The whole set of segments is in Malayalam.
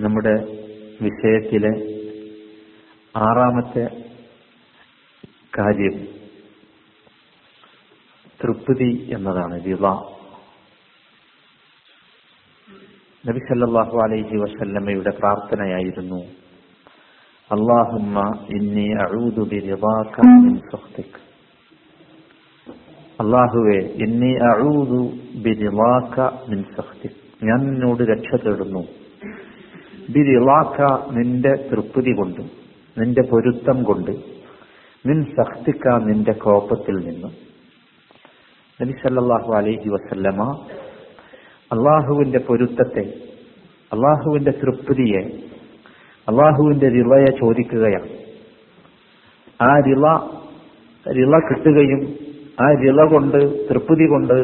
നമ്മുടെ വിഷയത്തിലെ ആറാമത്തെ കാര്യം. തൃപ്തി എന്നതാണ് വിവ. നബി സല്ലല്ലാഹു അലൈഹി വസല്ലമയുടെ പ്രാർത്ഥനയായിരുന്നു അള്ളാഹുമ്മ ഇന്നി അഊദു മിൻ അള്ളാഹുവെ ഇന്നി അഊദു ബിറിദാക മിൻ ഞാൻ നിന്നോട് രക്ഷ തേടുന്നു. ബിറിദാക നിന്റെ തൃപ്തി കൊണ്ടും നിന്റെ പൊരുത്തം കൊണ്ട് നിൻ സഹ്തിക്ക നിന്റെ കോപത്തിൽ നിന്നും. നബി സല്ലല്ലാഹു അലൈഹി വസല്ലമ അള്ളാഹുവിന്റെ പൊരുത്തത്തെ അള്ളാഹുവിന്റെ തൃപ്തിയെ അള്ളാഹുവിന്റെ റിളയെ ചോദിക്കുകയാണ്. ആ റിള റിള കിട്ടുകയും ആ റിള കൊണ്ട് തൃപ്തി കൊണ്ട്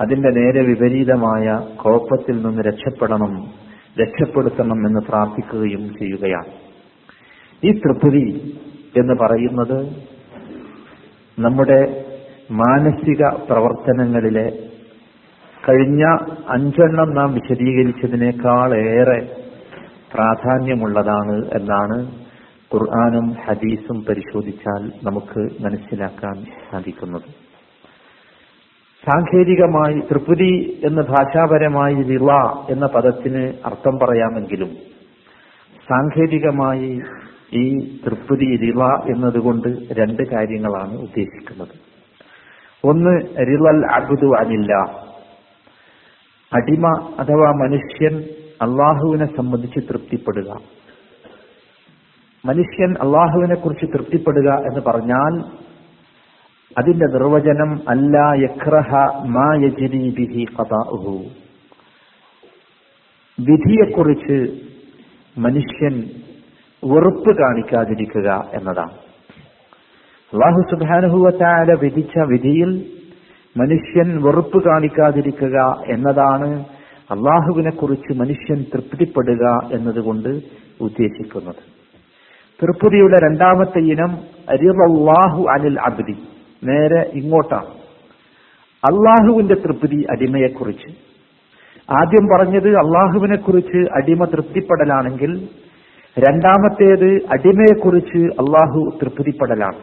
അതിന്റെ നേരെ വിപരീതമായ കോപ്പത്തിൽ നിന്ന് രക്ഷപ്പെടണം രക്ഷപ്പെടുത്തണം എന്ന് പ്രാർത്ഥിക്കുകയും ചെയ്യുകയാണ്. ഈ തൃപ്തി എന്ന് പറയുന്നത് നമ്മുടെ മാനസിക പ്രവർത്തനങ്ങളിലെ കഴിഞ്ഞ അഞ്ചെണ്ണം നാം വിശദീകരിച്ചതിനേക്കാൾ ഏറെ പ്രാധാന്യമുള്ളതാണ് എന്നാണ് ഖുർആാനും ഹദീസും പരിശോധിച്ചാൽ നമുക്ക് മനസ്സിലാക്കാൻ സാധിക്കുന്നത്. സാങ്കേതികമായി തൃപ്തി എന്ന ഭാഷാപരമായി റിള എന്ന പദത്തിന് അർത്ഥം പറയാമെങ്കിലും സാങ്കേതികമായി ഈ തൃപ്തി റിള എന്നതുകൊണ്ട് രണ്ട് കാര്യങ്ങളാണ് ഉദ്ദേശിക്കുന്നത്. ഒന്ന് റിളൽ അബുദു അനില്ല. അടിമ അഥവാ മനുഷ്യൻ അള്ളാഹുവിനെ സംബന്ധിച്ച് തൃപ്തിപ്പെടുക. മനുഷ്യൻ അള്ളാഹുവിനെ കുറിച്ച് തൃപ്തിപ്പെടുക എന്ന് പറഞ്ഞാൽ അതിന്റെ നിർവചനം അല്ല യക്രഹ മാ ഖദാഉഹു വിധിയെക്കുറിച്ച് മനുഷ്യൻ വെറുപ്പ് കാണിക്കാതിരിക്കുക എന്നതാണ്. അള്ളാഹു സുബാനുഭവത്തായ വിധിച്ച വിധിയിൽ മനുഷ്യൻ വെറുപ്പ് കാണിക്കാതിരിക്കുക എന്നതാണ് അള്ളാഹുവിനെ കുറിച്ച് മനുഷ്യൻ തൃപ്തിപ്പെടുക എന്നതുകൊണ്ട് ഉദ്ദേശിക്കുന്നത്. തൃപ്തിയുടെ രണ്ടാമത്തെ ഇനം അരിറല്ലാഹു അനിൽ അബ്ദി. നേരെ ഇങ്ങോട്ടാണ്. അള്ളാഹുവിന്റെ തൃപ്തി അടിമയെക്കുറിച്ച്. ആദ്യം പറഞ്ഞത് അള്ളാഹുവിനെ കുറിച്ച് അടിമ തൃപ്തിപ്പെടലാണെങ്കിൽ രണ്ടാമത്തേത് അടിമയെക്കുറിച്ച് അള്ളാഹു തൃപ്തിപ്പെടലാണ്.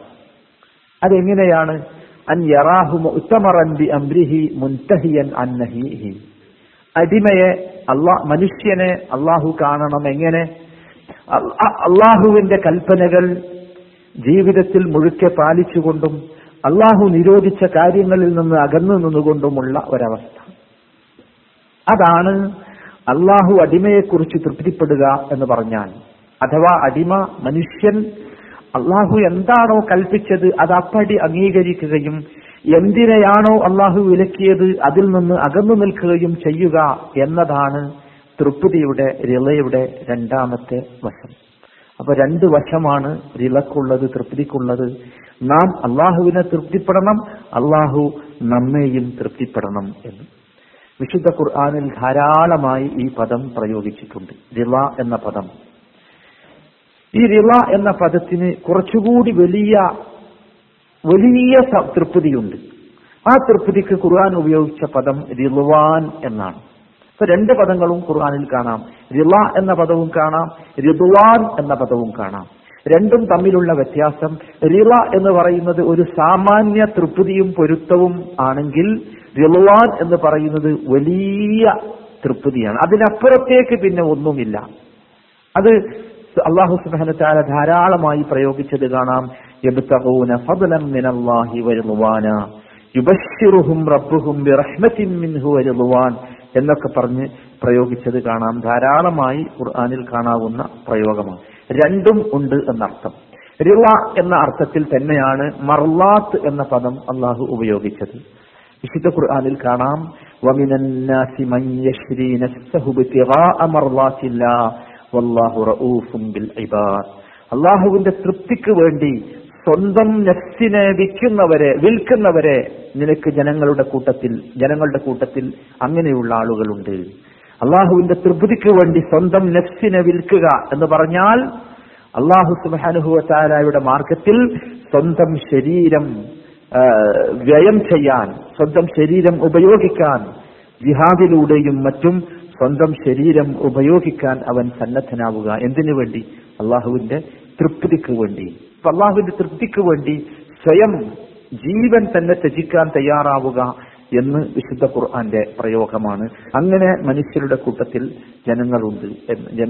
അതെങ്ങനെയാണ്? അൻ യറാഹു മുഅ്തമറൻ ബി അംരിഹി മുൻതഹിയൻ അൻ നഹീഹി. അടിമയെ അള്ളാ മനുഷ്യനെ അള്ളാഹു കാണണം എങ്ങനെ? അള്ളാഹുവിന്റെ കൽപ്പനകൾ ജീവിതത്തിൽ മുഴുക്കെ പാലിച്ചുകൊണ്ടും അള്ളാഹു നിരോധിച്ച കാര്യങ്ങളിൽ നിന്ന് അകന്നു നിന്നുകൊണ്ടുമുള്ള ഒരവസ്ഥ. അതാണ് അള്ളാഹു അടിമയെക്കുറിച്ച് തൃപ്തിപ്പെടുക എന്ന് പറഞ്ഞാൽ അഥവാ അടിമ മനുഷ്യൻ അള്ളാഹു എന്താണോ കൽപ്പിച്ചത് അത് അപ്പടി അംഗീകരിക്കുകയും എന്തിനെയാണോ അള്ളാഹു വിലക്കിയത് അതിൽ നിന്ന് അകന്നു നിൽക്കുകയും ചെയ്യുക എന്നതാണ് തൃപ്തിയുടെ റിളയുടെ രണ്ടാമത്തെ വശം. അപ്പൊ രണ്ട് വശമാണ് റിളക്കുള്ളത് തൃപ്തിക്കുള്ളത്. നാം അള്ളാഹുവിനെ തൃപ്തിപ്പെടണം അള്ളാഹു നമ്മെയും തൃപ്തിപ്പെടണം എന്ന്. വിശുദ്ധ ഖുർആാനിൽ ധാരാളമായി ഈ പദം പ്രയോഗിച്ചിട്ടുണ്ട്. റിള എന്ന പദം. ഈ റിള എന്ന പദത്തിന് കുറച്ചുകൂടി വലിയ വലിയ തൃപ്തിയുണ്ട്. ആ തൃപ്തിക്ക് ഖുർആൻ ഉപയോഗിച്ച പദം റിളുവാൻ എന്നാണ്. ഇപ്പൊ രണ്ട് പദങ്ങളും ഖുർആാനിൽ കാണാം. റിള എന്ന പദവും കാണാം റിദുവാൻ എന്ന പദവും കാണാം. രണ്ടും തമ്മിലുള്ള വ്യത്യാസം. റിള എന്ന് പറയുന്നത് ഒരു സാമാന്യ തൃപ്തിയും പൊരുത്തവും ആണെങ്കിൽ റിളുവാൻ എന്ന് പറയുന്നത് വലിയ തൃപ്തിയാണ്. അതിനപ്പുറത്തേക്ക് പിന്നെ ഒന്നുമില്ല. അത് അള്ളാഹു സുബാന ധാരാളമായി പ്രയോഗിച്ചത് കാണാം. എന്നൊക്കെ പറഞ്ഞ് പ്രയോഗിച്ചത് കാണാം. ധാരാളമായി ഖുർആാനിൽ കാണാവുന്ന പ്രയോഗമാണ്. രണ്ടും ഉണ്ട് എന്നർത്ഥം. റിവ എന്ന അർത്ഥത്തിൽ തന്നെയാണ് മർലാത്ത് എന്ന പദം അള്ളാഹു ഉപയോഗിച്ചത്. വിശുദ്ധ ഖുർആാനിൽ കാണാം അള്ളാഹുവിന്റെ തൃപ്തിക്ക് വേണ്ടി സ്വന്തം നഫ്സിനെ വിൽക്കുന്നവരെ വിൽക്കുന്നവരെ നിനക്ക് ജനങ്ങളുടെ കൂട്ടത്തിൽ ജനങ്ങളുടെ കൂട്ടത്തിൽ അങ്ങനെയുള്ള ആളുകളുണ്ട്. അള്ളാഹുവിന്റെ തൃപ്തിക്ക് വേണ്ടി സ്വന്തം നഫ്സിനെ വിൽക്കുക എന്ന് പറഞ്ഞാൽ അള്ളാഹു സുബാനുഹുവത്താലയുടെ മാർഗത്തിൽ സ്വന്തം ശരീരം വ്യയം ചെയ്യാൻ സ്വന്തം ശരീരം ഉപയോഗിക്കാൻ ജിഹാദിലൂടെയും മറ്റും സ്വന്തം ശരീരം ഉപയോഗിക്കാൻ അവൻ സന്നദ്ധനാവുക. എന്തിനു വേണ്ടി? അള്ളാഹുവിന്റെ തൃപ്തിക്ക് വേണ്ടി. അള്ളാഹുവിന്റെ തൃപ്തിക്ക് വേണ്ടി സ്വയം ജീവൻ തന്നെ ത്യജിക്കാൻ തയ്യാറാവുക. എന്ന് വിശുദ്ധ ഖുർആന്റെ പ്രയോഗമാണ്. അങ്ങനെ മനുഷ്യരുടെ കൂട്ടത്തിൽ ജനങ്ങളുണ്ട്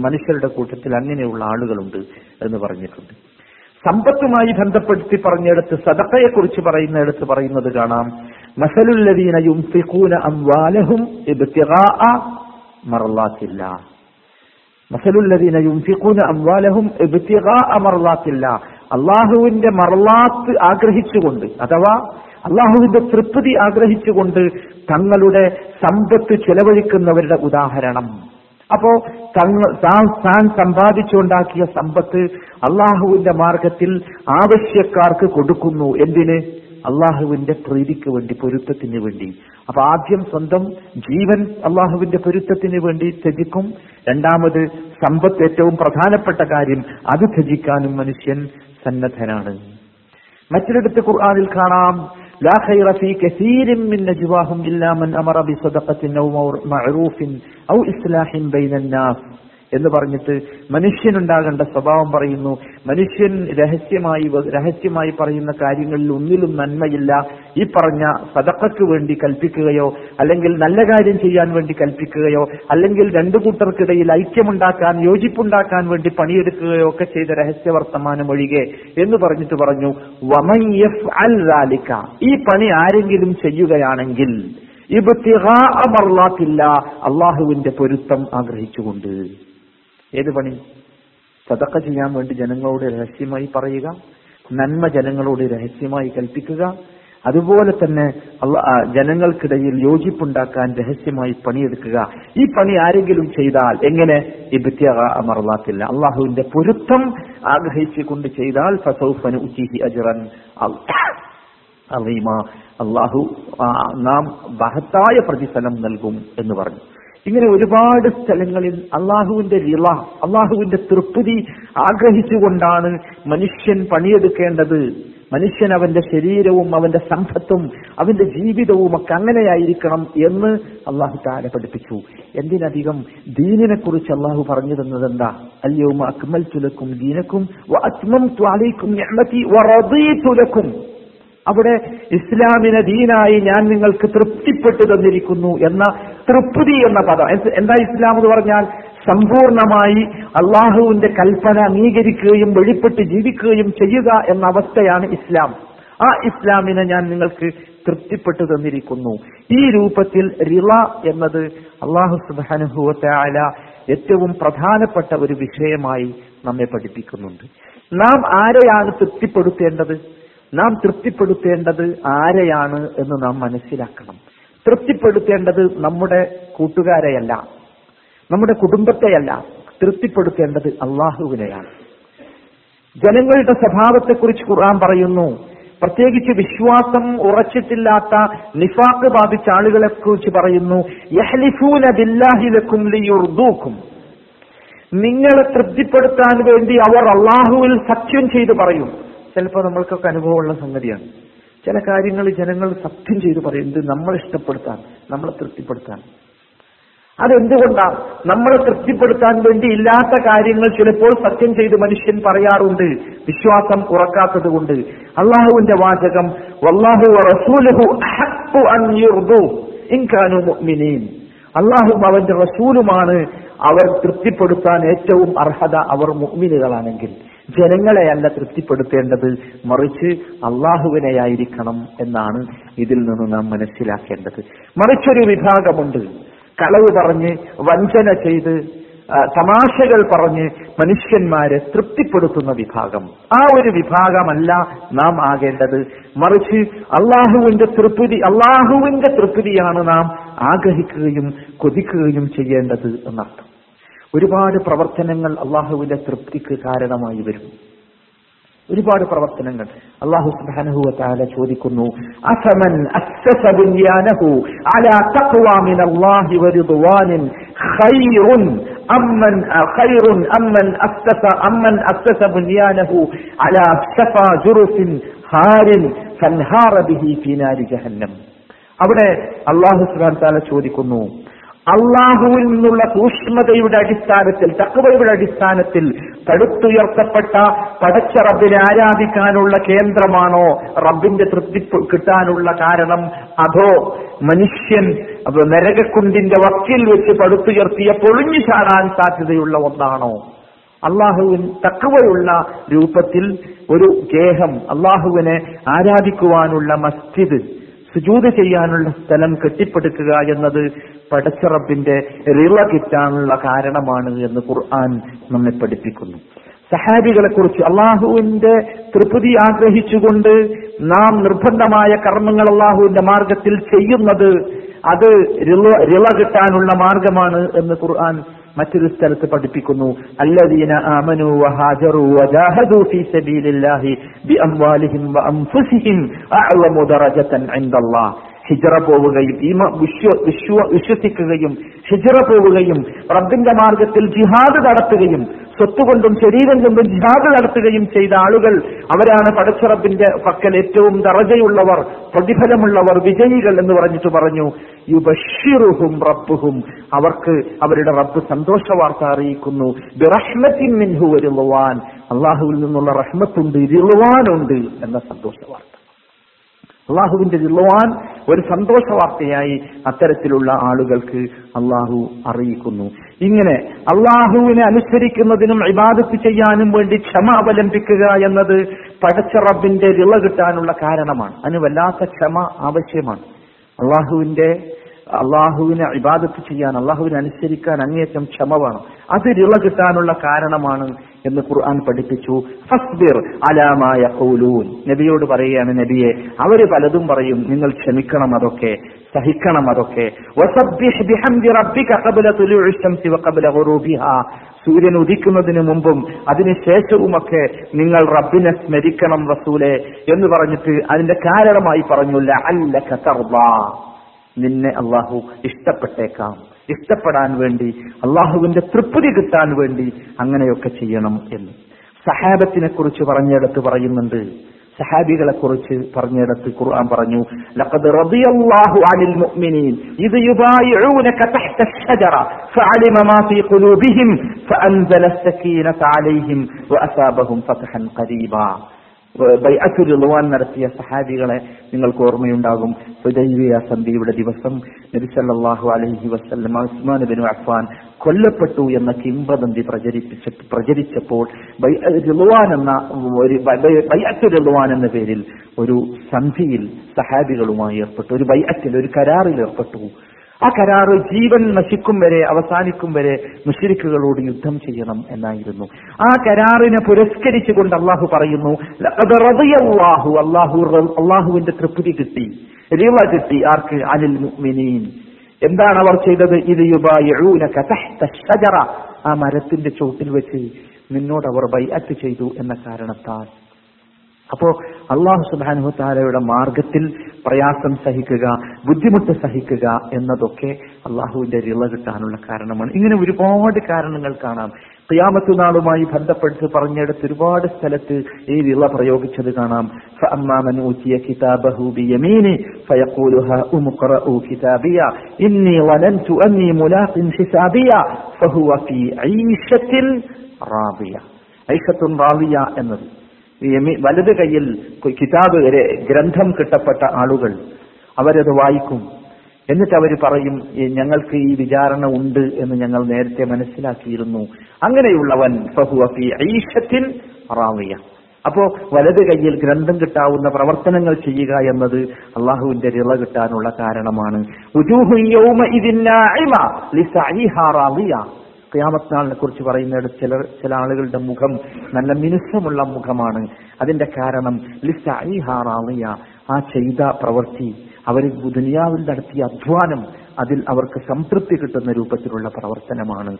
മനുഷ്യരുടെ കൂട്ടത്തിൽ അങ്ങനെയുള്ള ആളുകളുണ്ട് എന്ന് പറഞ്ഞിട്ടുണ്ട്. സമ്പത്തുമായി ബന്ധപ്പെടുത്തി പറഞ്ഞെടുത്ത് സദക്കയെ കുറിച്ച് പറയുന്നിടത്ത് പറയുന്നത് കാണാം. മസലുല്ലദീന യുംഫിഖൂന അംവാലഹും ഇബ്തിഗാഅ യുംഫിഖൂന അംവാലഹും ഇബ്തിഗാഅ മർളാത്തില്ല അള്ളാഹുവിന്റെ മറലാത്ത് ആഗ്രഹിച്ചുകൊണ്ട് അഥവാ അള്ളാഹുവിന്റെ തൃപ്തി ആഗ്രഹിച്ചുകൊണ്ട് തങ്ങളുടെ സമ്പത്ത് ചെലവഴിക്കുന്നവരുടെ ഉദാഹരണം. അപ്പോ തങ്ങൾ താൻ താൻ സമ്പാദിച്ചുണ്ടാക്കിയ സമ്പത്ത് അള്ളാഹുവിന്റെ മാർഗത്തിൽ ആവശ്യക്കാർക്ക് കൊടുക്കുന്നു എന്തിന്? അള്ളാഹുവിന്റെ പ്രീതിക്ക് വേണ്ടി പൊരുത്തത്തിന് വേണ്ടി. അപ്പൊ ആദ്യം സ്വന്തം ജീവൻ അള്ളാഹുവിന്റെ പൊരുത്തത്തിന് വേണ്ടി ത്യജിക്കും. രണ്ടാമത് സമ്പത്ത് ഏറ്റവും പ്രധാനപ്പെട്ട കാര്യം അത് ത്യജിക്കാനും മനുഷ്യൻ സന്നദ്ധനാണ്. മറ്റൊരിടത്ത് ഖുർആാനിൽ കാണാം لا خير في كثير من نجواهم إلا من أمر بصدقة أو معروف أو إصلاح بين الناس. എന്ന് പറഞ്ഞിട്ട് മനുഷ്യനുണ്ടാകേണ്ട സ്വഭാവം പറയുന്നു. മനുഷ്യൻ രഹസ്യമായി രഹസ്യമായി പറയുന്ന കാര്യങ്ങളിൽ ഒന്നിലും നന്മയില്ല. ഈ പറഞ്ഞ സതക്കു വേണ്ടി കൽപ്പിക്കുകയോ അല്ലെങ്കിൽ നല്ല കാര്യം ചെയ്യാൻ വേണ്ടി കൽപ്പിക്കുകയോ അല്ലെങ്കിൽ രണ്ടു കൂട്ടർക്കിടയിൽ ഐക്യമുണ്ടാക്കാൻ യോജിപ്പുണ്ടാക്കാൻ വേണ്ടി പണിയെടുക്കുകയോ ഒക്കെ ചെയ്ത രഹസ്യ വർത്തമാനം ഒഴികെ എന്ന് പറഞ്ഞിട്ട് പറഞ്ഞു വമയ്യഫ് അൽ റാലിക്ക ഈ പണി ആരെങ്കിലും ചെയ്യുകയാണെങ്കിൽ ഇബ്തിഗാഅ അള്ളാഹുവിന്റെ പൊരുത്തം ആഗ്രഹിച്ചുകൊണ്ട്. ഏത് പണി? സതക്ക ചെയ്യാൻ വേണ്ടി ജനങ്ങളോട് രഹസ്യമായി പറയുക നന്മ ജനങ്ങളോട് രഹസ്യമായി കൽപ്പിക്കുക. അതുപോലെ തന്നെ ജനങ്ങൾക്കിടയിൽ യോജിപ്പുണ്ടാക്കാൻ രഹസ്യമായി പണിയെടുക്കുക. ഈ പണി ആരെങ്കിലും ചെയ്താൽ എങ്ങനെ? ഇബത്യ മറന്നാത്തില്ല അള്ളാഹുവിന്റെ പൊരുത്തം ആഗ്രഹിച്ചുകൊണ്ട് ചെയ്താൽ അള്ളാഹു നാം മഹത്തായ പ്രതിഫലം നൽകും എന്ന് പറഞ്ഞു. ഇങ്ങനെ ഒരുപാട് സ്ഥലങ്ങളിൽ അള്ളാഹുവിന്റെ റിള അള്ളാഹുവിന്റെ തൃപ്തി ആഗ്രഹിച്ചുകൊണ്ടാണ് മനുഷ്യൻ പണിയെടുക്കേണ്ടത്. മനുഷ്യൻ അവന്റെ ശരീരവും അവന്റെ സമ്പത്തും അവന്റെ ജീവിതവും ഒക്കെ അങ്ങനെയായിരിക്കണം എന്ന് അള്ളാഹു താര പഠിപ്പിച്ചു. എന്തിനധികം ദീനിനെ കുറിച്ച് അള്ളാഹു പറഞ്ഞു തന്നത് എന്താ? അല്ലയോമ അക്മൽ തുലക്കും ദീനക്കും തുലക്കും അവിടെ ഇസ്ലാമിനെ ദീനായി ഞാൻ നിങ്ങൾക്ക് തൃപ്തിപ്പെട്ടു തന്നിരിക്കുന്നു എന്ന തൃപ്തി എന്ന പദം. എന്താ ഇസ്ലാം എന്ന് പറഞ്ഞാൽ സമ്പൂർണമായി അള്ളാഹുവിന്റെ കൽപ്പന അംഗീകരിക്കുകയും വെളിപ്പെട്ട് ജീവിക്കുകയും ചെയ്യുക എന്ന അവസ്ഥയാണ് ഇസ്ലാം. ആ ഇസ്ലാമിനെ ഞാൻ നിങ്ങൾക്ക് തൃപ്തിപ്പെട്ടു തന്നിരിക്കുന്നു. ഈ രൂപത്തിൽ റിള എന്നത് അള്ളാഹു സുബാനുഭവത്തായ ഏറ്റവും പ്രധാനപ്പെട്ട ഒരു വിഷയമായി നമ്മെ പഠിപ്പിക്കുന്നുണ്ട്. നാം ആരെയാണ് തൃപ്തിപ്പെടുത്തേണ്ടത്? നാം തൃപ്തിപ്പെടുത്തേണ്ടത് ആരെയാണ് എന്ന് നാം മനസ്സിലാക്കണം. തൃപ്തിപ്പെടുത്തേണ്ടത് നമ്മുടെ കൂട്ടുകാരെയല്ല നമ്മുടെ കുടുംബത്തെയല്ല തൃപ്തിപ്പെടുത്തേണ്ടത് അള്ളാഹുവിനെയാണ്. ജനങ്ങളുടെ സ്വഭാവത്തെക്കുറിച്ച് ഖുർആൻ പറയുന്നു പ്രത്യേകിച്ച് വിശ്വാസം ഉറച്ചിട്ടില്ലാത്ത നിഫാക്ക് ബാധിച്ച ആളുകളെ കുറിച്ച് പറയുന്നു നിങ്ങളെ തൃപ്തിപ്പെടുത്താൻ വേണ്ടി അവർ അള്ളാഹുവിൽ സത്യം ചെയ്ത് പറയും. ചിലപ്പോൾ നമ്മൾക്കൊക്കെ അനുഭവമുള്ള സംഗതിയാണ്. ചില കാര്യങ്ങൾ ജനങ്ങൾ സത്യം ചെയ്ത് പറയുന്നത് നമ്മളെ ഇഷ്ടപ്പെടുത്താൻ നമ്മളെ തൃപ്തിപ്പെടുത്താൻ. അതെന്തുകൊണ്ടാണ്? നമ്മളെ തൃപ്തിപ്പെടുത്താൻ വേണ്ടി ഇല്ലാത്ത കാര്യങ്ങൾ ചിലപ്പോൾ സത്യം ചെയ്ത് മനുഷ്യൻ പറയാറുണ്ട്. വിശ്വാസം ഉറക്കാത്തത് കൊണ്ട്. അള്ളാഹുവിന്റെ വാചകം വല്ലാഹു അള്ളാഹും അവന്റെ റസൂലുമാണ് അവർ തൃപ്തിപ്പെടുത്താൻ ഏറ്റവും അർഹത അവർ മുഅ്മിനുകളാണെങ്കിൽ. ജനങ്ങളെയല്ല തൃപ്തിപ്പെടുത്തേണ്ടത് മറിച്ച് അള്ളാഹുവിനെയായിരിക്കണം എന്നാണ് ഇതിൽ നിന്ന് നാം മനസ്സിലാക്കേണ്ടത്. മറിച്ചൊരു വിഭാഗമുണ്ട്. കളവ് പറഞ്ഞ് വഞ്ചന ചെയ്ത് തമാശകൾ പറഞ്ഞ് മനുഷ്യന്മാരെ തൃപ്തിപ്പെടുത്തുന്ന വിഭാഗം. ആ ഒരു വിഭാഗമല്ല നാം ആകേണ്ടത്. മറിച്ച് അള്ളാഹുവിന്റെ തൃപ്തി അള്ളാഹുവിന്റെ തൃപ്തിയാണ് നാം ആഗ്രഹിക്കുകയും കൊതിക്കുകയും ചെയ്യേണ്ടത് എന്നർത്ഥം ഒരുപാട് പ്രവർത്തനങ്ങൾ അള്ളാഹുവിന്റെ തൃപ്തിക്ക് കാരണമായി വരും. ഒരുപാട് പ്രവർത്തനങ്ങൾ അള്ളാഹു സുബ്ഹാനഹു വതആല ചോദിക്കുന്നു അസമൻ അസ്സസ ബുനിയാനഹു അലാ തഖ്വ മിനല്ലാഹി വറിദ്വാനിൻ ഖൈറുൻ അമ്മൻ ഖൈറുൻ അമ്മൻ അസ്സസ അമ്മൻ അസ്സസ ബുനിയാനഹു അലാ സഫാ ജുറുഫിൻ ഹാരിൻ ഫൻഹാറ ബിഹി ഫീ നാരി ജഹന്നം. അവിടെ അള്ളാഹു സുബ്ഹാനഹു വതആല ചോദിക്കുന്നു അള്ളാഹുവിൽ നിന്നുള്ള സൂക്ഷ്മതയുടെ അടിസ്ഥാനത്തിൽ തക്കവയുടെ അടിസ്ഥാനത്തിൽ പടുത്തുയർത്തപ്പെട്ട പടച്ച റബ്ബിനെ ആരാധിക്കാനുള്ള കേന്ദ്രമാണോ റബ്ബിന്റെ തൃപ്തി കിട്ടാനുള്ള കാരണം? അതോ മനുഷ്യൻ നരകക്കുണ്ടിന്റെ വക്കിൽ വെച്ച് പടുത്തുയർത്തിയ പൊളിഞ്ഞു ചാടാൻ സാധ്യതയുള്ള ഒന്നാണോ? അള്ളാഹുവിൻ തക്കവയുള്ള രൂപത്തിൽ ഒരു ഗേഹം അള്ളാഹുവിനെ ആരാധിക്കുവാനുള്ള മസ്ജിദ് സുജൂത് ചെയ്യാനുള്ള സ്ഥലം കെട്ടിപ്പടുക്കുക എന്നത് പടച്ചറബിന്റെ റിള കിട്ടാനുള്ള കാരണമാണ് എന്ന് ഖുർആൻ നമ്മെ പഠിപ്പിക്കുന്നു. സഹാബികളെ കുറിച്ച് അള്ളാഹുവിന്റെ തൃപ്തി ആഗ്രഹിച്ചുകൊണ്ട് നാം നിർബന്ധമായ കർമ്മങ്ങൾ അള്ളാഹുവിന്റെ മാർഗത്തിൽ ചെയ്യുന്നത് അത് റിള കിട്ടാനുള്ള മാർഗമാണ് എന്ന് ഖുർആൻ മറ്റൊരു സ്ഥലത്ത് പഠിപ്പിക്കുന്നു. അല്ലദീന ആമനു വഹാജറു വജാഹദു ഫീ സബീലില്ലാഹി ബിഅംവാലിഹിം വഅൻഫുസിഹിം അഅ്ലമു ദറജതൻ ഇൻദല്ലാഹ്. ഹിജറ പോവുകയും ഈ വിശ്വ വിശ്വ വിശ്വസിക്കുകയും ഹിജറ പോവുകയും റബ്ബിന്റെ മാർഗത്തിൽ ജിഹാദ് നടത്തുകയും സ്വത്തുകൊണ്ടും ശരീരം കൊണ്ടും ജിഹാദ് നടത്തുകയും ചെയ്ത ആളുകൾ അവരാണ് പടച്ചറബിന്റെ പക്കൽ ഏറ്റവും ദറജയുള്ളവർ പ്രതിഫലമുള്ളവർ വിജയികൾ എന്ന് പറഞ്ഞിട്ട് പറഞ്ഞു. യുബഷിറുഹും റബ്ബുഹും. അവർക്ക് അവരുടെ റബ്ബ് സന്തോഷ വാർത്ത അറിയിക്കുന്നു. മിൻഹു അള്ളാഹുവിൽ നിന്നുള്ള റഹ്മത്തുണ്ട് ഇരുളുവാനുണ്ട് എന്ന സന്തോഷ വാർത്ത. അള്ളാഹുവിന്റെ ജില്ലുവാൻ ഒരു സന്തോഷ വാർത്തയായി അത്തരത്തിലുള്ള ആളുകൾക്ക് അള്ളാഹു അറിയിക്കുന്നു. ഇങ്ങനെ അള്ളാഹുവിനെ അനുസരിക്കുന്നതിനും ഇബാദത്ത് ചെയ്യാനും വേണ്ടി ക്ഷമ അവലംബിക്കുക എന്നത് പടച്ച റബ്ബിന്റെ രിള കിട്ടാനുള്ള കാരണമാണ്. അതിന് വല്ലാത്ത ക്ഷമ ആവശ്യമാണ്. അള്ളാഹുവിന്റെ അള്ളാഹുവിനെ ഇബാദത്ത് ചെയ്യാൻ അള്ളാഹുവിനെ അനുസരിക്കാൻ അങ്ങേയറ്റം ക്ഷമ വേണം. അത് രുള കിട്ടാനുള്ള കാരണമാണ് എന്ന് ഖുർആൻ പഠിപ്പിച്ചു. ഫസ്ബിർ അലാമായ ഖൗലൂൻ നബിയോട് പറയുകയാണ് നബിയെ അവർ പലതും പറയും. നിങ്ങൾ ക്ഷമിക്കണം അതൊക്കെ സഹിക്കണം അതൊക്കെ. സൂര്യൻ ഉദിക്കുന്നതിന് മുമ്പും അതിനുശേഷവുമൊക്കെ നിങ്ങൾ റബ്ബിനെ സ്മരിക്കണം റസൂലെ എന്ന് പറഞ്ഞിട്ട് അതിന്റെ കാരണമായി പറഞ്ഞു അല്ല നിന്നെ അള്ളാഹു ഇഷ്ടപ്പെട്ടേക്കാം. ഇഷ്ടപ്പെടാൻ വേണ്ടി അള്ളാഹുവിന്റെ തൃപ്തി കിട്ടാൻ വേണ്ടി അങ്ങനെയൊക്കെ ചെയ്യണം എന്ന്. സഹാബത്തിനെ കുറിച്ച് പറഞ്ഞിടത്ത് പറയുന്നുണ്ട്. സഹാബികളെ കുറിച്ച് പറഞ്ഞിടത്ത് ഖുർആൻ പറഞ്ഞു ലഖദ് റളിയല്ലാഹു അനിൽ മുഅ്മിനീൻ ഇത് യുബായിഊനക തഹ്ത അഷ്ജറ ഫഅലിമ മാ ഫീ ഖുലൂബിഹിം ഫഅൻസല അസ്സകീനത അലൈഹിം വഅസാബഹും ഫതഹൻ ഖരീബാ. ബൈഅത്തു നടത്തിയ സഹാബികളെ നിങ്ങൾക്ക് ഓർമ്മയുണ്ടാകും. ഹുദൈബിയ സന്ധിയുടെ ദിവസം നബി സല്ലല്ലാഹു അലൈഹി വസല്ലം ഉസ്മാൻ ബിൻ അഫ്ഫാൻ കൊല്ലപ്പെട്ടു എന്ന കിംവദന്തി പ്രചരിപ്പിച്ച പ്രചരിച്ചപ്പോൾ റിളുവാൻ എന്ന ഒരു ബൈഅത്തു റിളുവാൻ എന്ന പേരിൽ ഒരു സന്ധിയിൽ സഹാബികളുമായി ഏർപ്പെട്ടു. ഒരു ബൈഅത്തിൽ ഒരു കരാറിൽ ഏർപ്പെട്ടു. ആ കരാറ് ജീവൻ നശിക്കും വരെ അവസാനിക്കും വരെ മുഷരിക്കുകളോട് യുദ്ധം ചെയ്യണം എന്നായിരുന്നു. ആ കരാറിനെ പുരസ്കരിച്ചുകൊണ്ട് അള്ളാഹു പറയുന്നു അള്ളാഹു അള്ളാഹു അള്ളാഹുവിന്റെ തൃപ്തി കിട്ടി രീവ കിട്ടി ആർക്ക്? അനിൽ മുഅ്മിനീൻ. എന്താണ് അവർ ചെയ്തത്? ഇത് ഷജറ ആ മരത്തിന്റെ ചോട്ടിൽ വെച്ച് നിന്നോട് അവർ ബൈഅത്ത് ചെയ്തു എന്ന കാരണത്താൽ. അപ്പോ അള്ളാഹു സുബാനുഹത്താലയുടെ മാർഗത്തിൽ പ്രയാസം സഹിക്കുക ബുദ്ധിമുട്ട് സഹിക്കുക എന്നതൊക്കെ അള്ളാഹുവിന്റെ റിള കിട്ടാനുള്ള കാരണമാണ്. ഇങ്ങനെ ഒരുപാട് കാരണങ്ങൾ കാണാം. ക്യാമത്തു നാളുമായി ബന്ധപ്പെട്ട് പറഞ്ഞെടുത്ത് ഒരുപാട് സ്ഥലത്ത് ഈ വിള പ്രയോഗിച്ചത് കാണാം. എന്നത്. വലത് കയ്യിൽ കിതാബ് ഗ്രന്ഥം കിട്ടപ്പെട്ട ആളുകൾ അവരത് വായിക്കും. എന്നിട്ട് അവർ പറയും ഞങ്ങൾക്ക് ഈ വിചാരണ ഉണ്ട് എന്ന് ഞങ്ങൾ നേരത്തെ മനസ്സിലാക്കിയിരുന്നു. അങ്ങനെയുള്ളവൻ ഐഷത്തിൻ റാവിയ. അപ്പോ വലത് കയ്യിൽ ഗ്രന്ഥം കിട്ടാവുന്ന പ്രവർത്തനങ്ങൾ ചെയ്യുക എന്നത് അള്ളാഹുവിന്റെ റിള കിട്ടാനുള്ള കാരണമാണ്. ക്യാമത്നാളിനെ കുറിച്ച് പറയുന്നിടത്ത് ചില ചില ആളുകളുടെ മുഖം നല്ല മിനുസമുള്ള മുഖമാണ്. അതിന്റെ കാരണം ലിസായിഹാറാളിയ ആ ചെയ്ത പ്രവൃത്തി അവർ ദുനിയാവിൽ നടത്തിയ അധ്വാനം അതിൽ അവർക്ക് സംതൃപ്തി കിട്ടുന്ന രൂപത്തിലുള്ള പ്രവർത്തനമാണ്.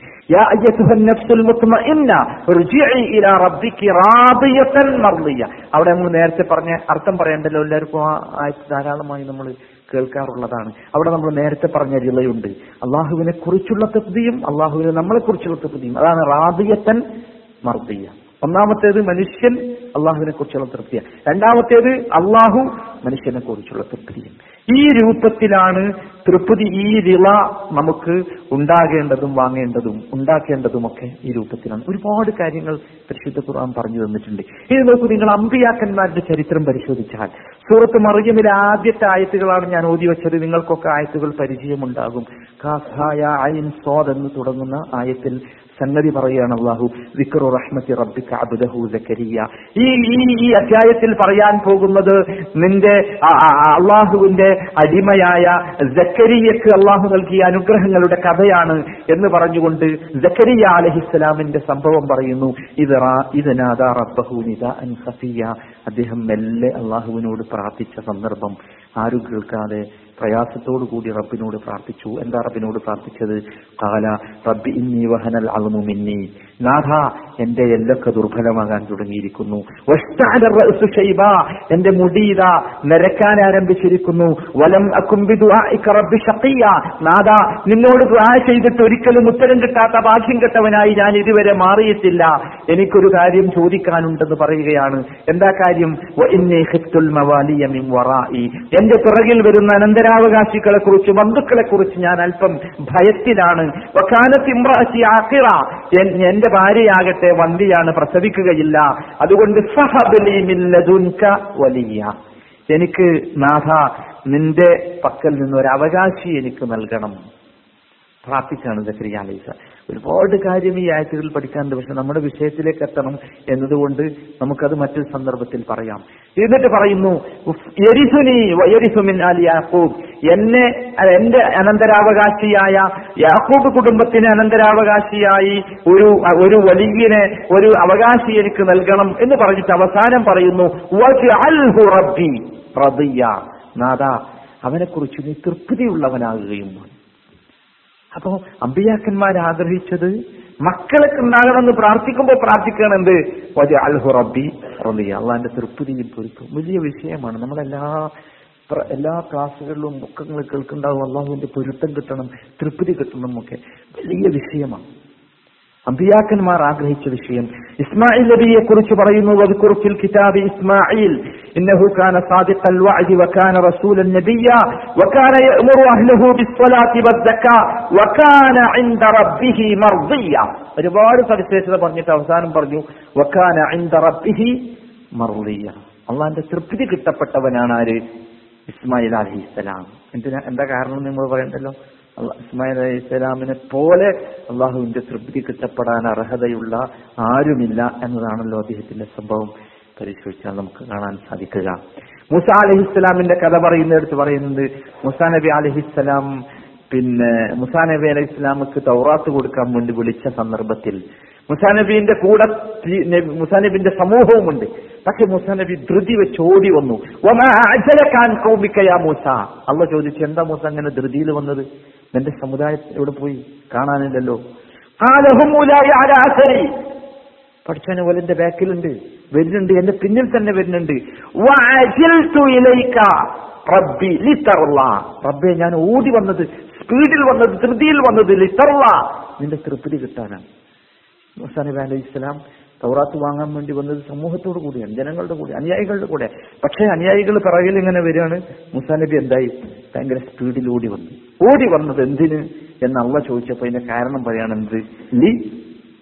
അവിടെ നമ്മൾ നേരത്തെ പറഞ്ഞ അർത്ഥം പറയണ്ടല്ലോ എല്ലാവർക്കും ആ ധാരാളമായി നമ്മൾ കേൾക്കാറുള്ളതാണ്. അവിടെ നമ്മൾ നേരത്തെ പറഞ്ഞ ജില്ലയുണ്ട്. അള്ളാഹുവിനെ കുറിച്ചുള്ള തൃപ്തിയും അള്ളാഹുവിനെ നമ്മളെ കുറിച്ചുള്ള തൃപ്തിയും. അതാണ് റാദിയത്തൻ മർദിയ. ഒന്നാമത്തേത് മനുഷ്യൻ അള്ളാഹുവിനെ കുറിച്ചുള്ള തൃപ്തിയ രണ്ടാമത്തേത് അള്ളാഹു മനുഷ്യനെ കുറിച്ചുള്ള തൃപ്തിയും. ഈ രൂപത്തിലാണ് തൃപ്തി ഈ വിള നമുക്ക് ഉണ്ടാകേണ്ടതും വാങ്ങേണ്ടതും ഉണ്ടാക്കേണ്ടതുമൊക്കെ ഈ രൂപത്തിലാണ്. ഒരുപാട് കാര്യങ്ങൾ പരിശുദ്ധ ഖുർആൻ പറഞ്ഞു തന്നിട്ടുണ്ട്. ഇത് നോക്കൂ നിങ്ങൾ അമ്പിയാക്കന്മാരുടെ ചരിത്രം പരിശോധിച്ചാൽ സൂറത്ത് മറിയമിലെ ആദ്യത്തെ ആയത്തുകളാണ് ഞാൻ ഓതി വെച്ചത്. നിങ്ങൾക്കൊക്കെ ആയത്തുകൾ പരിചയമുണ്ടാകും. എന്ന് തുടങ്ങുന്ന ആയത്തിൽ സംഗതി പറയുകയാണ് അള്ളാഹു വിക്രു റഹ്മത്തി റബ്ബിക അബ്ദഹു സക്കരിയ ഈ ഈ അധ്യായത്തിൽ പറയാൻ പോകുന്നത് നിന്റെ അള്ളാഹുവിന്റെ അടിമയായ ജക്കരിയക്ക് അള്ളാഹു നൽകിയ അനുഗ്രഹങ്ങളുടെ കഥയാണ് എന്ന് പറഞ്ഞുകൊണ്ട് ജക്കരിയ അലഹിസ്സലാമിന്റെ സംഭവം പറയുന്നു ഇത് റാ- ഇത് നാദാ റബ്ബഹു നിദാഅൻ ഖഫിയ. അദ്ദേഹം മെല്ലെ അള്ളാഹുവിനോട് പ്രാർത്ഥിച്ച സന്ദർഭം ആരും കേൾക്കാതെ പ്രയാസത്തോടു കൂടി റബ്ബിനോട് പ്രാർത്ഥിച്ചു. എന്താ റബ്ബിനോട് പ്രാർത്ഥിച്ചത്? കാല റബ്ബി ഇന്നി വഹനൽ അൽമു മിന്നി. നാഥ എന്റെ എല്ലൊക്കെ ദുർബലമാകാൻ തുടങ്ങിയിരിക്കുന്നു? എന്റെ മുടിയിത നരക്കാൻ ആരംഭിച്ചിരിക്കുന്നു. വലം നാഥ നിന്നോട് ദുആ ചെയ്തിട്ട് ഒരിക്കലും ഉത്തരം കിട്ടാത്ത ഭാഗ്യം കെട്ടവനായി ഞാൻ ഇതുവരെ മാറിയിട്ടില്ല. എനിക്കൊരു കാര്യം ചോദിക്കാനുണ്ടെന്ന് പറയുകയാണ്. എന്താ കാര്യം? എന്റെ പിറകിൽ വരുന്ന അനന്തരാവകാശികളെ കുറിച്ച് ബന്ധുക്കളെ കുറിച്ച് ഞാൻ അല്പം ഭയത്തിലാണ്. എന്റെ എന്റെ ഭാര്യയാകട്ടെ വന്തിയാണ് പ്രസവിക്കുകയില്ല. അതുകൊണ്ട് വലിയ. എനിക്ക് നാഥ നിന്റെ പക്കൽ നിന്ന് ഒരു അവകാശി എനിക്ക് നൽകണം. പ്രാർത്ഥിച്ചാണ് സക്രിയ ഒരുപാട് കാര്യം ഈ ആഴ്ചകളിൽ പഠിക്കാനുണ്ട്. പക്ഷെ നമ്മുടെ വിഷയത്തിലേക്ക് എത്തണം എന്നതുകൊണ്ട് നമുക്കത് മറ്റൊരു സന്ദർഭത്തിൽ പറയാം. എന്നിട്ട് പറയുന്നു യാക്കൂബ്. എന്നെ എന്റെ അനന്തരാവകാശിയായ യാക്കൂബ് കുടുംബത്തിന് അനന്തരാവകാശിയായി ഒരു ഒരു വലിയനെ ഒരു അവകാശി എനിക്ക് നൽകണം എന്ന് പറഞ്ഞിട്ട് അവസാനം പറയുന്നു റബ്ബി അവനെക്കുറിച്ച് നീ തൃപ്തിയുള്ളവനാകുകയും അപ്പോ അമ്പിയാക്കന്മാർ ആഗ്രഹിച്ചത് മക്കളൊക്കെ ഉണ്ടാകണമെന്ന് പ്രാർത്ഥിക്കുമ്പോ പ്രാർത്ഥിക്കണം എന്ത്? വജ അൽഹു അള്ളാന്റെ തൃപ്തിയിൽ പൊരുത്തും വലിയ വിഷയമാണ്. നമ്മളെല്ലാ എല്ലാ ക്ലാസ്സുകളിലും ഒക്കെ നിങ്ങൾ കേൾക്കുന്നുണ്ടാവും. അള്ളാഹുവിന്റെ പൊരുത്തം കിട്ടണം തൃപ്തി കിട്ടണം ഒക്കെ. വലിയ വിഷയമാണ്. അമ്പിയാക്കന്മാർ ആഗ്രഹിച്ച വിഷയം. ഇസ്മായിൽ നബിയെ കുറിച്ച് പറയുന്നു വദ്കുർ കിതാബ് ഇസ്മായിൽ ഇന്നഹു കാന സാദിഖൽ വഅദി വകാന റസൂലൻ നബിയ വകാന യഅ്മുറു അഹ്ലഹു ബിസ്സലാത്തി വസ്സക്കാ വകാന ഇൻദ റബ്ബിഹി മർദിയ ഒരുപാട് സവിശേഷത പറഞ്ഞിട്ട് അവസാനം പറഞ്ഞു വകാന ഇൻദ റബ്ബിഹി മർദിയ അള്ളാന്റെ തൃപ്തി കിട്ടപ്പെട്ടവനാണ് ആര്? ഇസ്മായിൽ അലഹിസ്സലാം എന്തിനാ? എന്താ കാരണം നിങ്ങൾ പറയണ്ടല്ലോ? ഇസ്മായിൽ അലൈഹി ഇസ്ലാമിനെ പോലെ അള്ളാഹുവിന്റെ തൃപ്തി കിട്ടപ്പെടാൻ അർഹതയുള്ള ആരുമില്ല എന്നതാണല്ലോ അദ്ദേഹത്തിന്റെ സംഭവം. പരിശോധിച്ചാൽ നമുക്ക് കാണാൻ സാധിക്കുക. മുസ അലഹി ഇസ്ലാമിന്റെ കഥ പറയുന്നിടത്ത് പറയുന്നത് മുസാ നബി അലഹിസ്സലാം പിന്നെ മുസാ നബി അലൈഹി ഇസ്ലാമക്ക് തൗറാത്ത് കൊടുക്കാൻ വേണ്ടി വിളിച്ച സന്ദർഭത്തിൽ മുസാ നബീന്റെ കൂടെ മുസാനബിന്റെ നബി- മുസാ നബിന്റെ സമൂഹവുമുണ്ട്. പക്ഷെ മുസാ നബി ധൃതി വെച്ച് ഓടി വന്നു. വമാ അഅജലകാൻ ഖൗമിക യാ മൂസ? അള്ള ചോദിച്ചു എന്താ മൂസ അങ്ങനെ ധൃതിയിൽ വന്നത്? നിന്റെ സമുദായത്തിലൂടെ പോയി? കാണാനില്ലല്ലോ. പഠിച്ചവനെ പോലെ എന്റെ ബാക്കിലുണ്ട്. വരുന്നുണ്ട്. എന്റെ പിന്നിൽ തന്നെ വരുന്നുണ്ട്. റബ്ബി റബ്ബെ ഞാൻ ഓടി വന്നത് സ്പീഡിൽ വന്നത് ധൃതിയിൽ വന്നത് ലിത്തറുള്ള നിന്റെ തൃപ്തി കിട്ടാനാണ്. മൂസാ നബി അലൈഹി ഇസ്ലാം തൗറാത്ത് വാങ്ങാൻ വേണ്ടി വന്നത് സമൂഹത്തോട് കൂടിയാണ് ജനങ്ങളുടെ കൂടെ അനുയായികളുടെ കൂടെ. പക്ഷേ അനുയായികൾ പിറകിൽ ഇങ്ങനെ വരികയാണ്. മുസാ നബി എന്തായി? ഭയങ്കര സ്പീഡിൽ ഓടി വന്നു. ഓടി വന്നത് എന്തിന്? എന്ന് അള്ള ചോദിച്ചപ്പോ അതിന്റെ കാരണം പറയാണ് എന്ത്? ലി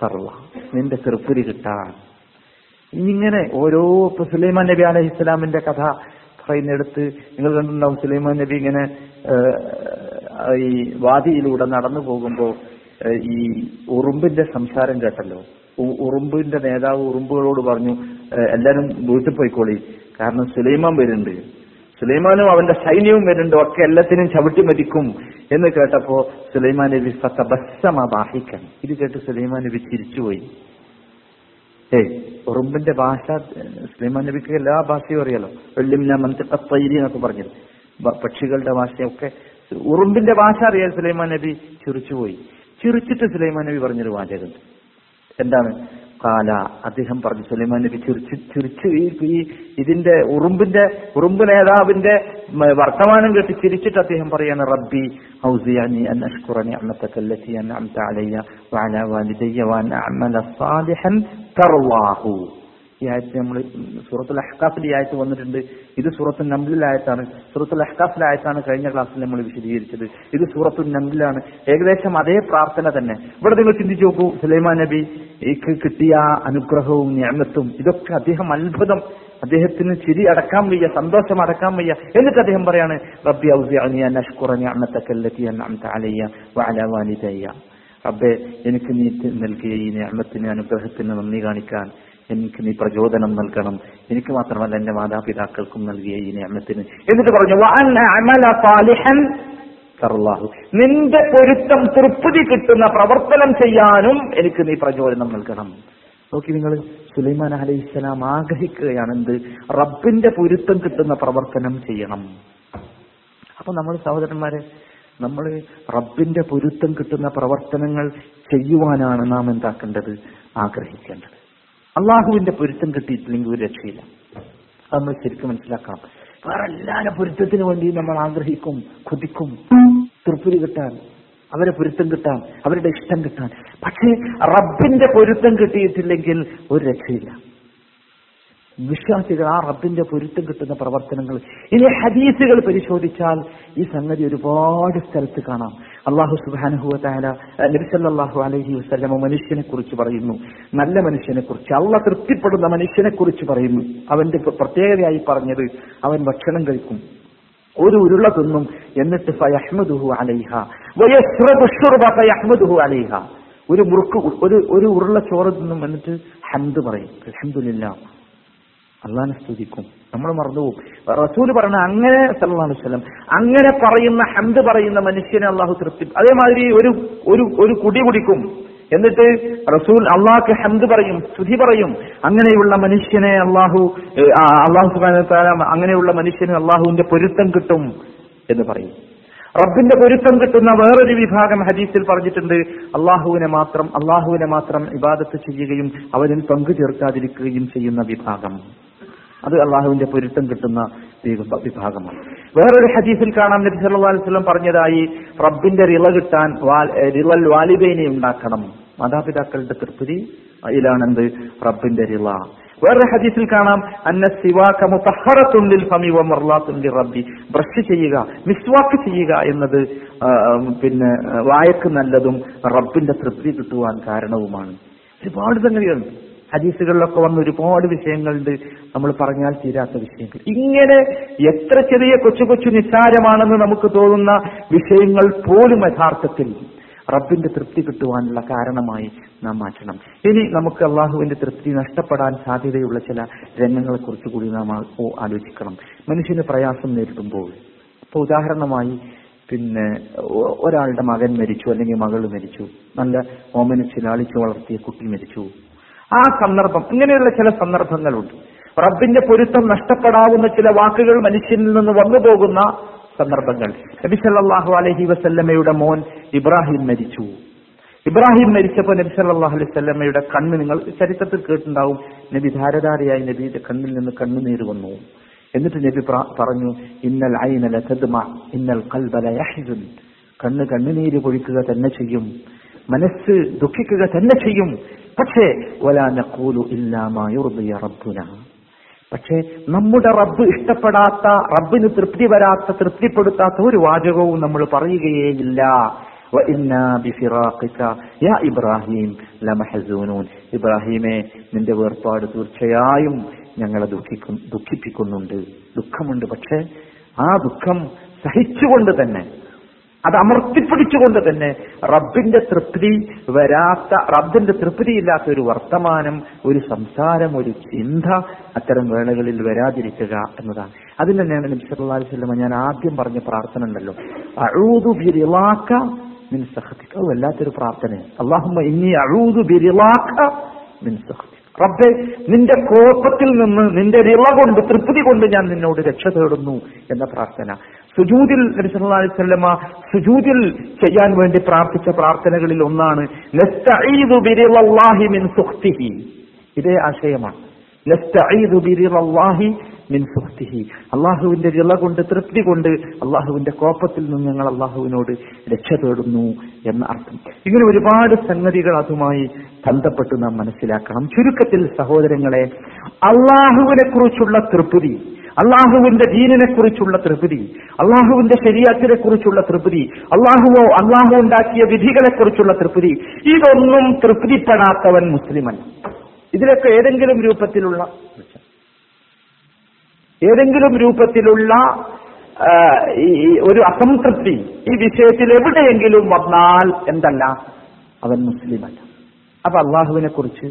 തറവ നിന്റെ തൃപ്പുരി കിട്ടാൻ. ഇങ്ങനെ ഓരോ ഇപ്പൊ സുലൈമാൻ നബി അലഹി ഇസ്ലാമിന്റെ കഥ പറയുന്നിടത്ത് നിങ്ങൾ കണ്ടിട്ടുണ്ടാവും സുലൈമാൻ നബി ഇങ്ങനെ ഈ വാദിയിലൂടെ നടന്നു പോകുമ്പോൾ ഈ ഉറുമ്പിന്റെ സംസാരം കേട്ടല്ലോ. ഉറുമ്പിന്റെ നേതാവ് ഉറുമ്പുകളോട് പറഞ്ഞു എല്ലാരും വീട്ടിൽ പോയിക്കോളി. കാരണം സുലൈമാൻ വരുന്നുണ്ട്. സുലൈമാനും അവന്റെ സൈന്യവും വരുന്നുണ്ട്. ഒക്കെ എല്ലാത്തിനും ചവിട്ടി മരിക്കും. എന്ന് കേട്ടപ്പോ സുലൈമാൻ നബി ഫതബസ്സമ ഇത് കേട്ട് സുലൈമാൻ നബി ചിരിച്ചുപോയി. ഏയ് ഉറുമ്പിന്റെ ഭാഷ സുലൈമാൻ നബിക്ക് എല്ലാ ഭാഷയും അറിയാലോ. വെള്ളിമിന മന്ത്രി എന്നൊക്കെ പറഞ്ഞത് പക്ഷികളുടെ ഭാഷയൊക്കെ. ഉറുമ്പിന്റെ ഭാഷ അറിയാൻ സുലൈമാൻ നബി ചിരിച്ചുപോയി. ചിരിച്ചിട്ട് സുലൈമാൻ നബി പറഞ്ഞൊരു വാചകം എന്താണ്? കാല. അദ്ദേഹം പറഞ്ഞു സുലൈമാൻ നബി ചിരിച്ചു ചിരിച്ചു ഈ ഇതിന്റെ ഉറുമ്പിന്റെ ഉറുമ്പ് നേതാവിന്റെ വർത്തമാനം കേട്ട് ചിരിച്ചിട്ട് അദ്ദേഹം പറയാണ് റബ്ബി ഔസിയാനി അൻ അഷ്കുറ നിഅമതക അല്ലതി അൻഅംത അലയ്യ വഅലാ വാലിദയ്യ അഅമല സാലിഹൻ തർവാഹു. ഈ ആയത്ത് നമ്മൾ സൂറത്തുൽ അഹ്കാഫിൽ ഈ ആയത്ത് വന്നിട്ടുണ്ട്. ഇത് സൂറത്തുൽ നംബിലായത്താണ് സൂറത്തുൽ അഹ്കാഫിലായത്താണ് കഴിഞ്ഞ ക്ലാസ്സിൽ നമ്മൾ വിശദീകരിച്ചത്. ഇത് സൂറത്തുൽ നമ്പിലാണ് ഏകദേശം അതേ പ്രാർത്ഥന തന്നെ. ഇവിടെ നിങ്ങൾ ചിന്തിച്ചു നോക്കൂ സുലൈമാൻ നബി കിട്ടിയ അനുഗ്രഹവും ഞാമത്തും ഇതൊക്കെ അദ്ദേഹം അത്ഭുതം. അദ്ദേഹത്തിന് ചിരി അടക്കാൻ വയ്യ സന്തോഷം അടക്കാൻ വയ്യ. എന്നിട്ട് അദ്ദേഹം പറയാണ് റബ്ബി ഔസിഅനി അൻ അഷ്കുറ നിഅമതക അല്ലതി അൻഅംത അലയ്യ വഅലാ വാലിദയ്യ. റബ്ബെ എനിക്ക് നീ നൽകിയ ഈ ഞാമത്തിന് അനുഗ്രഹത്തിന് നന്ദി കാണിക്കാൻ എനിക്ക് നീ പ്രചോദനം നൽകണം. എനിക്ക് മാത്രമല്ല എന്റെ മാതാപിതാക്കൾക്കും നൽകിയ ഈ നിയമത്തിന്. എന്നിട്ട് പറഞ്ഞു. നിന്റെ പൊരുത്തം തൃപ്തി കിട്ടുന്ന പ്രവർത്തനം ചെയ്യാനും എനിക്ക് നീ പ്രചോദനം നൽകണം. നോക്കി നിങ്ങൾ സുലൈമാൻ അലൈഹിസ്സലാം ആഗ്രഹിക്കുകയാണ് എന്ത് റബ്ബിന്റെ പൊരുത്തം കിട്ടുന്ന പ്രവർത്തനം ചെയ്യണം. അപ്പൊ നമ്മൾ സഹോദരന്മാരെ നമ്മൾ റബ്ബിന്റെ പൊരുത്തം കിട്ടുന്ന പ്രവർത്തനങ്ങൾ ചെയ്യുവാനാണ് നാം എന്താക്കേണ്ടത്? ആഗ്രഹിക്കേണ്ടത്. അള്ളാഹുവിന്റെ പൊരുത്തം കിട്ടിയിട്ടില്ലെങ്കിൽ ഒരു രക്ഷയില്ല. അത് നമ്മൾ ശരിക്കും മനസ്സിലാക്കണം. വേറെ എല്ലാവരും പൊരുത്തത്തിന് വേണ്ടി നമ്മൾ ആഗ്രഹിക്കും കൊതിക്കും തൃപ്തി കിട്ടാൻ അവരെ പൊരുത്തം കിട്ടാൻ അവരുടെ ഇഷ്ടം കിട്ടാൻ. പക്ഷേ റബ്ബിന്റെ പൊരുത്തം കിട്ടിയിട്ടില്ലെങ്കിൽ ഒരു രക്ഷയില്ല. വിശ്വാസികൾ ആ റബ്ബിന്റെ പൊരുത്തം കിട്ടുന്ന പ്രവർത്തനങ്ങൾ. ഇനി ഹദീസുകൾ പരിശോധിച്ചാൽ ഈ സംഗതി ഒരുപാട് സ്ഥലത്ത് കാണാം. അള്ളാഹു സുബാനുഹുല നബിസല്ലാഹു അലഹി വസ്ലമ മനുഷ്യനെ കുറിച്ച് പറയുന്നു. നല്ല മനുഷ്യനെ കുറിച്ച് അള്ള തൃപ്തിപ്പെടുന്ന മനുഷ്യനെ കുറിച്ച് പറയുന്നു. അവന്റെ പ്രത്യേകതയായി പറഞ്ഞത് അവൻ ഭക്ഷണം കഴിക്കും. ഒരു ഉരുള തിന്നും എന്നിട്ട് ഫയഹ്മദുഹു അലൈഹ. അലൈഹ. ഒരു മുറുക്ക് ഒരു ഒരു ഉരുള ചോറ് തിന്നും എന്നിട്ട് ഹംദ് പറയും. അൽഹംദുലില്ലാ അള്ളാഹിനെ സ്തുതിക്കും. നമ്മൾ മറന്നുപോകും. റസൂൽ പറഞ്ഞ അങ്ങനെ സല്ലല്ലാഹു അലൈഹി വസല്ലം അങ്ങനെ പറയുന്ന ഹന്ത് പറയുന്ന മനുഷ്യനെ അള്ളാഹു തൃപ്തി അതേമാതിരി ഒരു ഒരു ഒരു കുടി കുടിക്കും. എന്നിട്ട് റസൂൽ അള്ളാഹ്ക്ക് ഹംദ് പറയും സ്തുതി പറയും. അങ്ങനെയുള്ള മനുഷ്യനെ അള്ളാഹു അള്ളാഹു തആല അങ്ങനെയുള്ള മനുഷ്യന് അള്ളാഹുവിന്റെ പൊരുത്തം കിട്ടും എന്ന് പറയും. റബ്ബിന്റെ പൊരുത്തം കിട്ടുന്ന വേറൊരു വിഭാഗം ഹദീസിൽ പറഞ്ഞിട്ടുണ്ട്. അള്ളാഹുവിനെ മാത്രം അള്ളാഹുവിനെ മാത്രം ഇബാദത്ത് ചെയ്യുകയും അവരിൽ പങ്കു ചേർക്കാതിരിക്കുകയും ചെയ്യുന്ന വിഭാഗം. അത് അള്ളാഹുവിന്റെ പൊരുത്തം കിട്ടുന്ന വിഭ- വിഭാഗമാണ്. വേറൊരു ഹദീസിൽ കാണാം നബി സല്ലല്ലാഹു അലൈഹി വസല്ലം പറഞ്ഞതായി റബ്ബിന്റെ റിള കിട്ടാൻ റിളൽ വാലിബൈനെ ഉണ്ടാക്കണം. മാതാപിതാക്കളുടെ തൃപ്തി അതിലാണെന്ത്? റബ്ബിന്റെ റിള. വേറൊരു ഹദീസിൽ കാണാം അന്ന സിവാക മുതഹറത്തുൻ ലിൽ ഫമി വ മർലാത്തുൻ റബ്ബി. ബ്രഷ് ചെയ്യുക മിസ്വാക്ക് ചെയ്യുക എന്നത് പിന്നെ വായക്ക് നല്ലതും റബ്ബിന്റെ തൃപ്തി കിട്ടുവാൻ കാരണവുമാണ്. ഒരുപാട് സംഗതികളുണ്ട്. ഹദീസുകളിലൊക്കെ വന്ന ഒരുപാട് വിഷയങ്ങളുണ്ട്. നമ്മൾ പറഞ്ഞാൽ തീരാത്ത വിഷയങ്ങൾ. ഇങ്ങനെ എത്ര ചെറിയ കൊച്ചു കൊച്ചു നിസ്സാരമാണെന്ന് നമുക്ക് തോന്നുന്ന വിഷയങ്ങൾ പോലും യഥാർത്ഥത്തിൽ റബ്ബിന്റെ തൃപ്തി കിട്ടുവാനുള്ള കാരണമായി നാം മാറ്റണം. ഇനി നമുക്ക് അള്ളാഹുവിന്റെ തൃപ്തി നഷ്ടപ്പെടാൻ സാധ്യതയുള്ള ചില രംഗങ്ങളെ കുറിച്ച് കൂടി നാം ആലോചിക്കണം. മനുഷ്യന് പ്രയാസം നേരിടുമ്പോൾ. ഇപ്പൊ ഉദാഹരണമായി പിന്നെ ഒരാളുടെ മകൻ മരിച്ചു അല്ലെങ്കിൽ മകൾ മരിച്ചു. നല്ല ഓമനിച്ച് ലാളിച്ച് വളർത്തിയ കുട്ടി മരിച്ചു. ആ സന്ദർഭം ഇങ്ങനെയുള്ള ചില സന്ദർഭങ്ങളുണ്ട്. റബ്ബിന്റെ പൊരുത്തം നഷ്ടപ്പെടാവുന്ന ചില വാക്കുകൾ മനുഷ്യനിൽ നിന്ന് വന്നു പോകുന്ന സന്ദർഭങ്ങൾ. നബി സല്ലല്ലാഹു അലൈഹി വസല്ലമയുടെ മോൻ ഇബ്രാഹിം മരിച്ചു. ഇബ്രാഹിം മരിച്ചപ്പോൾ നബി സല്ലല്ലാഹു അലൈഹി വസല്ലമയുടെ കണ്ണ് നിങ്ങൾ ചരിത്രത്തിൽ കേട്ടിട്ടുണ്ടാവും. നബി ധാരധാരയായി നബിയുടെ കണ്ണിൽ നിന്ന് കണ്ണുനീര് വന്നു. എന്നിട്ട് നബി പറഞ്ഞു ഇന്നൽ ഐന ലതദ്മ ഇന്നൽ ലയഹ്സുൻ. കണ്ണ് കണ്ണുനീര് പൊഴിക്കുക തന്നെ ചെയ്യും. മനസ്സ് ദുഃഖിക്കുക തന്നെ ചെയ്യും. പക്ഷേ പക്ഷേ നമ്മുടെ റബ്ബ് ഇഷ്ടപ്പെടാത്ത റബ്ബിന് തൃപ്തി വരാത്ത തൃപ്തിപ്പെടുത്താത്ത ഒരു വാചകവും നമ്മൾ പറയുകയേയില്ല. ഇബ്രാഹിം ഇബ്രാഹിമെ നിന്റെ വേർപാട് തീർച്ചയായും ഞങ്ങളെ ദുഃഖിക്കും ദുഃഖിപ്പിക്കുന്നുണ്ട്. ദുഃഖമുണ്ട്. പക്ഷെ ആ ദുഃഖം സഹിച്ചുകൊണ്ട് തന്നെ അത് അമർത്തിപ്പിടിച്ചുകൊണ്ട് തന്നെ റബ്ബിന്റെ തൃപ്തി വരാത്ത റബ്ബിന്റെ തൃപ്തിയില്ലാത്ത ഒരു വർത്തമാനം ഒരു സംസാരം ഒരു ചിന്ത അത്തരം വേളകളിൽ വരാതിരിക്കുക എന്നതാണ്. അതിൽ തന്നെയാണ് നബി സല്ലല്ലാഹു അലൈഹി ഞാൻ ആദ്യം പറഞ്ഞ പ്രാർത്ഥന ഉണ്ടല്ലോ. അഊദു ബിറിളാക മിൻ സഖതിക അത് വല്ലാത്തൊരു പ്രാർത്ഥനയാണ്. അല്ലാഹുമ്മ ഇന്നി അഊദു ബിറിളാക മിൻ സഖതിക റബ്ബെ നിന്റെ കോപത്തിൽ നിന്ന് നിന്റെ ഇള കൊണ്ട് തൃപ്തി കൊണ്ട് ഞാൻ നിന്നോട് രക്ഷ തേടുന്നു എന്ന പ്രാർത്ഥന. സുജൂതിൽ നബി സുജൂതിൽ ചെയ്യാൻ വേണ്ടി പ്രാർത്ഥിച്ച പ്രാർത്ഥനകളിൽ ഒന്നാണ് മിൻ ഇതേ ആശയമാണ്. മിൻ അള്ളാഹുവിന്റെ ഇള കൊണ്ട് തൃപ്തി കൊണ്ട് അള്ളാഹുവിന്റെ കോപത്തിൽ നിന്ന് ഞങ്ങൾ അള്ളാഹുവിനോട് രക്ഷ തേടുന്നു എന്ന അർത്ഥം. ഇങ്ങനെ ഒരുപാട് സംഗതികൾ അതുമായി ബന്ധപ്പെട്ട് നാം മനസ്സിലാക്കണം. ചുരുക്കത്തിൽ സഹോദരങ്ങളെ അള്ളാഹുവിനെ കുറിച്ചുള്ള തൃപ്തി അള്ളാഹുവിന്റെ ദീനിനെ കുറിച്ചുള്ള തൃപ്തി അള്ളാഹുവിന്റെ ശരീരത്തിനെ കുറിച്ചുള്ള തൃപ്തി അള്ളാഹുവോ അള്ളാഹു ഉണ്ടാക്കിയ വിധികളെ കുറിച്ചുള്ള തൃപ്തി ഇതൊന്നും തൃപ്തിപ്പെടാത്തവൻ മുസ്ലിമൻ ഇതിലൊക്കെ ഏതെങ്കിലും രൂപത്തിലുള്ള ഏതെങ്കിലും രൂപത്തിലുള്ള ഒരു അസംതൃപ്തി ഈ വിഷയത്തിൽ എവിടെയെങ്കിലും വന്നാൽ എന്തല്ല? അവൻ മുസ്ലിമല്ല. അപ്പൊ അള്ളാഹുവിനെ കുറിച്ച്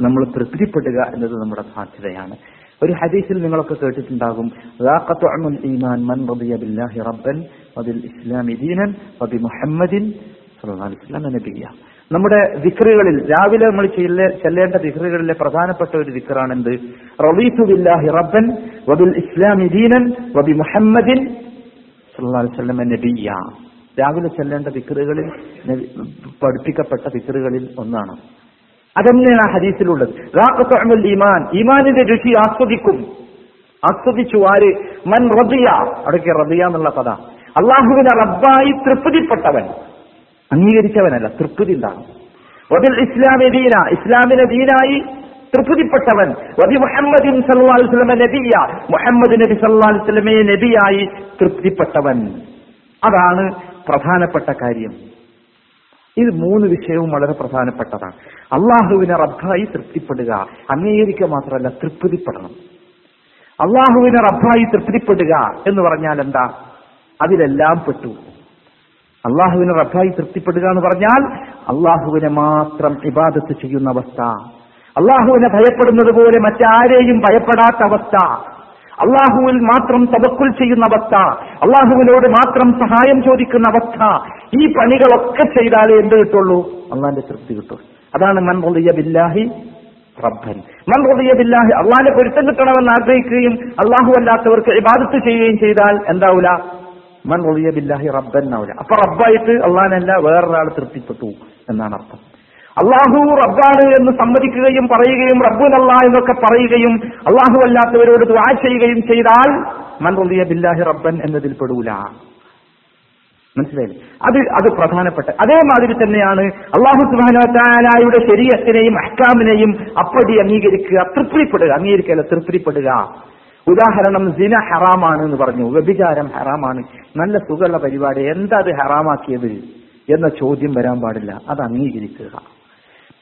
നമ്മൾ തൃപ്തിപ്പെടുക എന്നത് നമ്മുടെ സാധ്യതയാണ്. ഒരു ഹദീസിൽ നിങ്ങളൊക്കെ കേട്ടിട്ടുണ്ടാകും ഈമാൻ മൻ റബ്ബൻ ഇസ്ലാമി ദീനൻ മുഹമ്മദിൻ നബിയ്യ നമ്മുടെ ദിക്റുകളിൽ രാവിലെ നമ്മൾ ചെല്ല- ചെല്ലേണ്ട ദിക്റുകളിലെ പ്രധാനപ്പെട്ട ഒരു ദിക്റാണ് എന്ത് റബീസു ബില്ലാഹി റബ്ബൻ വബിൽ ഇസ്ലാമി ദീനൻ വബി മുഹമ്മദിൻ നബിയ്യ രാവിലെ ചെല്ലേണ്ട ദിക്റുകളിൽ പഠിപ്പിക്കപ്പെട്ട ദിക്റുകളിൽ ഒന്നാണ്. അതെന്നെയാണ് ആ ഹദീസിലുള്ളത്? ഈമാൻ. ഈമാനിന്റെ രുചി ആസ്വദിക്കും. ആസ്വദിച്ചു ആര്? മൻ റബിയ അവിടേക്ക് റബിയ എന്നുള്ള പദ അള്ളാഹുവിനെ റബ്ബായി തൃപ്തിപ്പെട്ടവൻ. അംഗീകരിച്ചവനല്ല തൃപ്തി ഉണ്ടാകും. വബിൽ ഇസ്ലാമി ദീന ഇസ്ലാമിനെ ദീനായി തൃപ്തിപ്പെട്ടവൻ വബി മുഹമ്മദിൻ നബിയ മുഹമ്മദ് നബി വസല്ലമയെ നബിയായി തൃപ്തിപ്പെട്ടവൻ. അതാണ് പ്രധാനപ്പെട്ട കാര്യം. ഇത് മൂന്ന് വിഷയവും വളരെ പ്രധാനപ്പെട്ടതാണ്. അള്ളാഹുവിനെ റബ്ബായി തൃപ്തിപ്പെടുക അംഗീകരിക്കുക മാത്രമല്ല തൃപ്തിപ്പെടണം. അള്ളാഹുവിനെ റബ്ബായി തൃപ്തിപ്പെടുക എന്ന് പറഞ്ഞാൽ എന്താ അതിലെല്ലാം പെട്ടു. അള്ളാഹുവിനെ റബ്ബായി തൃപ്തിപ്പെടുക എന്ന് പറഞ്ഞാൽ അള്ളാഹുവിനെ മാത്രം ഇബാദത്ത് ചെയ്യുന്ന അവസ്ഥ. അള്ളാഹുവിനെ ഭയപ്പെടുന്നത് പോലെ മറ്റാരെയും ഭയപ്പെടാത്ത അവസ്ഥ. അള്ളാഹുവിൽ മാത്രം തവക്കുൽ ചെയ്യുന്ന അവസ്ഥ. അള്ളാഹുവിനോട് മാത്രം സഹായം ചോദിക്കുന്ന അവസ്ഥ. ഈ പണികളൊക്കെ ചെയ്താലേ എന്ത് കിട്ടുള്ളൂ? അള്ളാന്റെ തൃപ്തി കിട്ടും. അതാണ് മൻ ബില്ലാഹി റബ്ബൻ. മൻ ബില്ലാഹി അള്ളാഹിന്റെ പൊരുത്തം കിട്ടണമെന്ന് ആഗ്രഹിക്കുകയും അള്ളാഹു അല്ലാത്തവർക്ക് ഇബാദത്ത് ചെയ്യുകയും ചെയ്താൽ എന്താവൂല? മൻ ബില്ലാഹി റബ്ബൻ അപ്പൊ റബ്ബായിട്ട് അള്ളാഹനല്ല വേറൊരാൾ തൃപ്തിപ്പെട്ടു എന്നാണ് അർത്ഥം. അള്ളാഹു റബ്ബാണ് എന്ന് സമ്മതിക്കുകയും പറയുകയും റബ്ബുനല്ല എന്നൊക്കെ പറയുകയും അള്ളാഹു അല്ലാത്തവരോട് ദുആ ചെയ്യുകയും ചെയ്താൽ മൻ ബില്ലാഹി റബ്ബൻ എന്നതിൽ പെടൂല. മനസ്സിലായില്ലേ? അത് അത് പ്രധാനപ്പെട്ട അതേമാതിരി തന്നെയാണ് അള്ളാഹു സുബാനയുടെ ശരീരത്തിനെയും അഹ്കാമിനെയും അപ്പടി അംഗീകരിക്കുക തൃപ്തിപ്പെടുക അംഗീകരിക്കല്ല തൃപ്തിപ്പെടുക. ഉദാഹരണം സിന ഹറാമാണ് എന്ന് പറഞ്ഞു. വ്യഭിചാരം ഹറാമാണ്. നല്ല സുഖമുള്ള പരിപാടി. എന്താ അത് ഹറാമാക്കിയത്? എന്ന ചോദ്യം വരാൻ പാടില്ല. അത് അംഗീകരിക്കുക.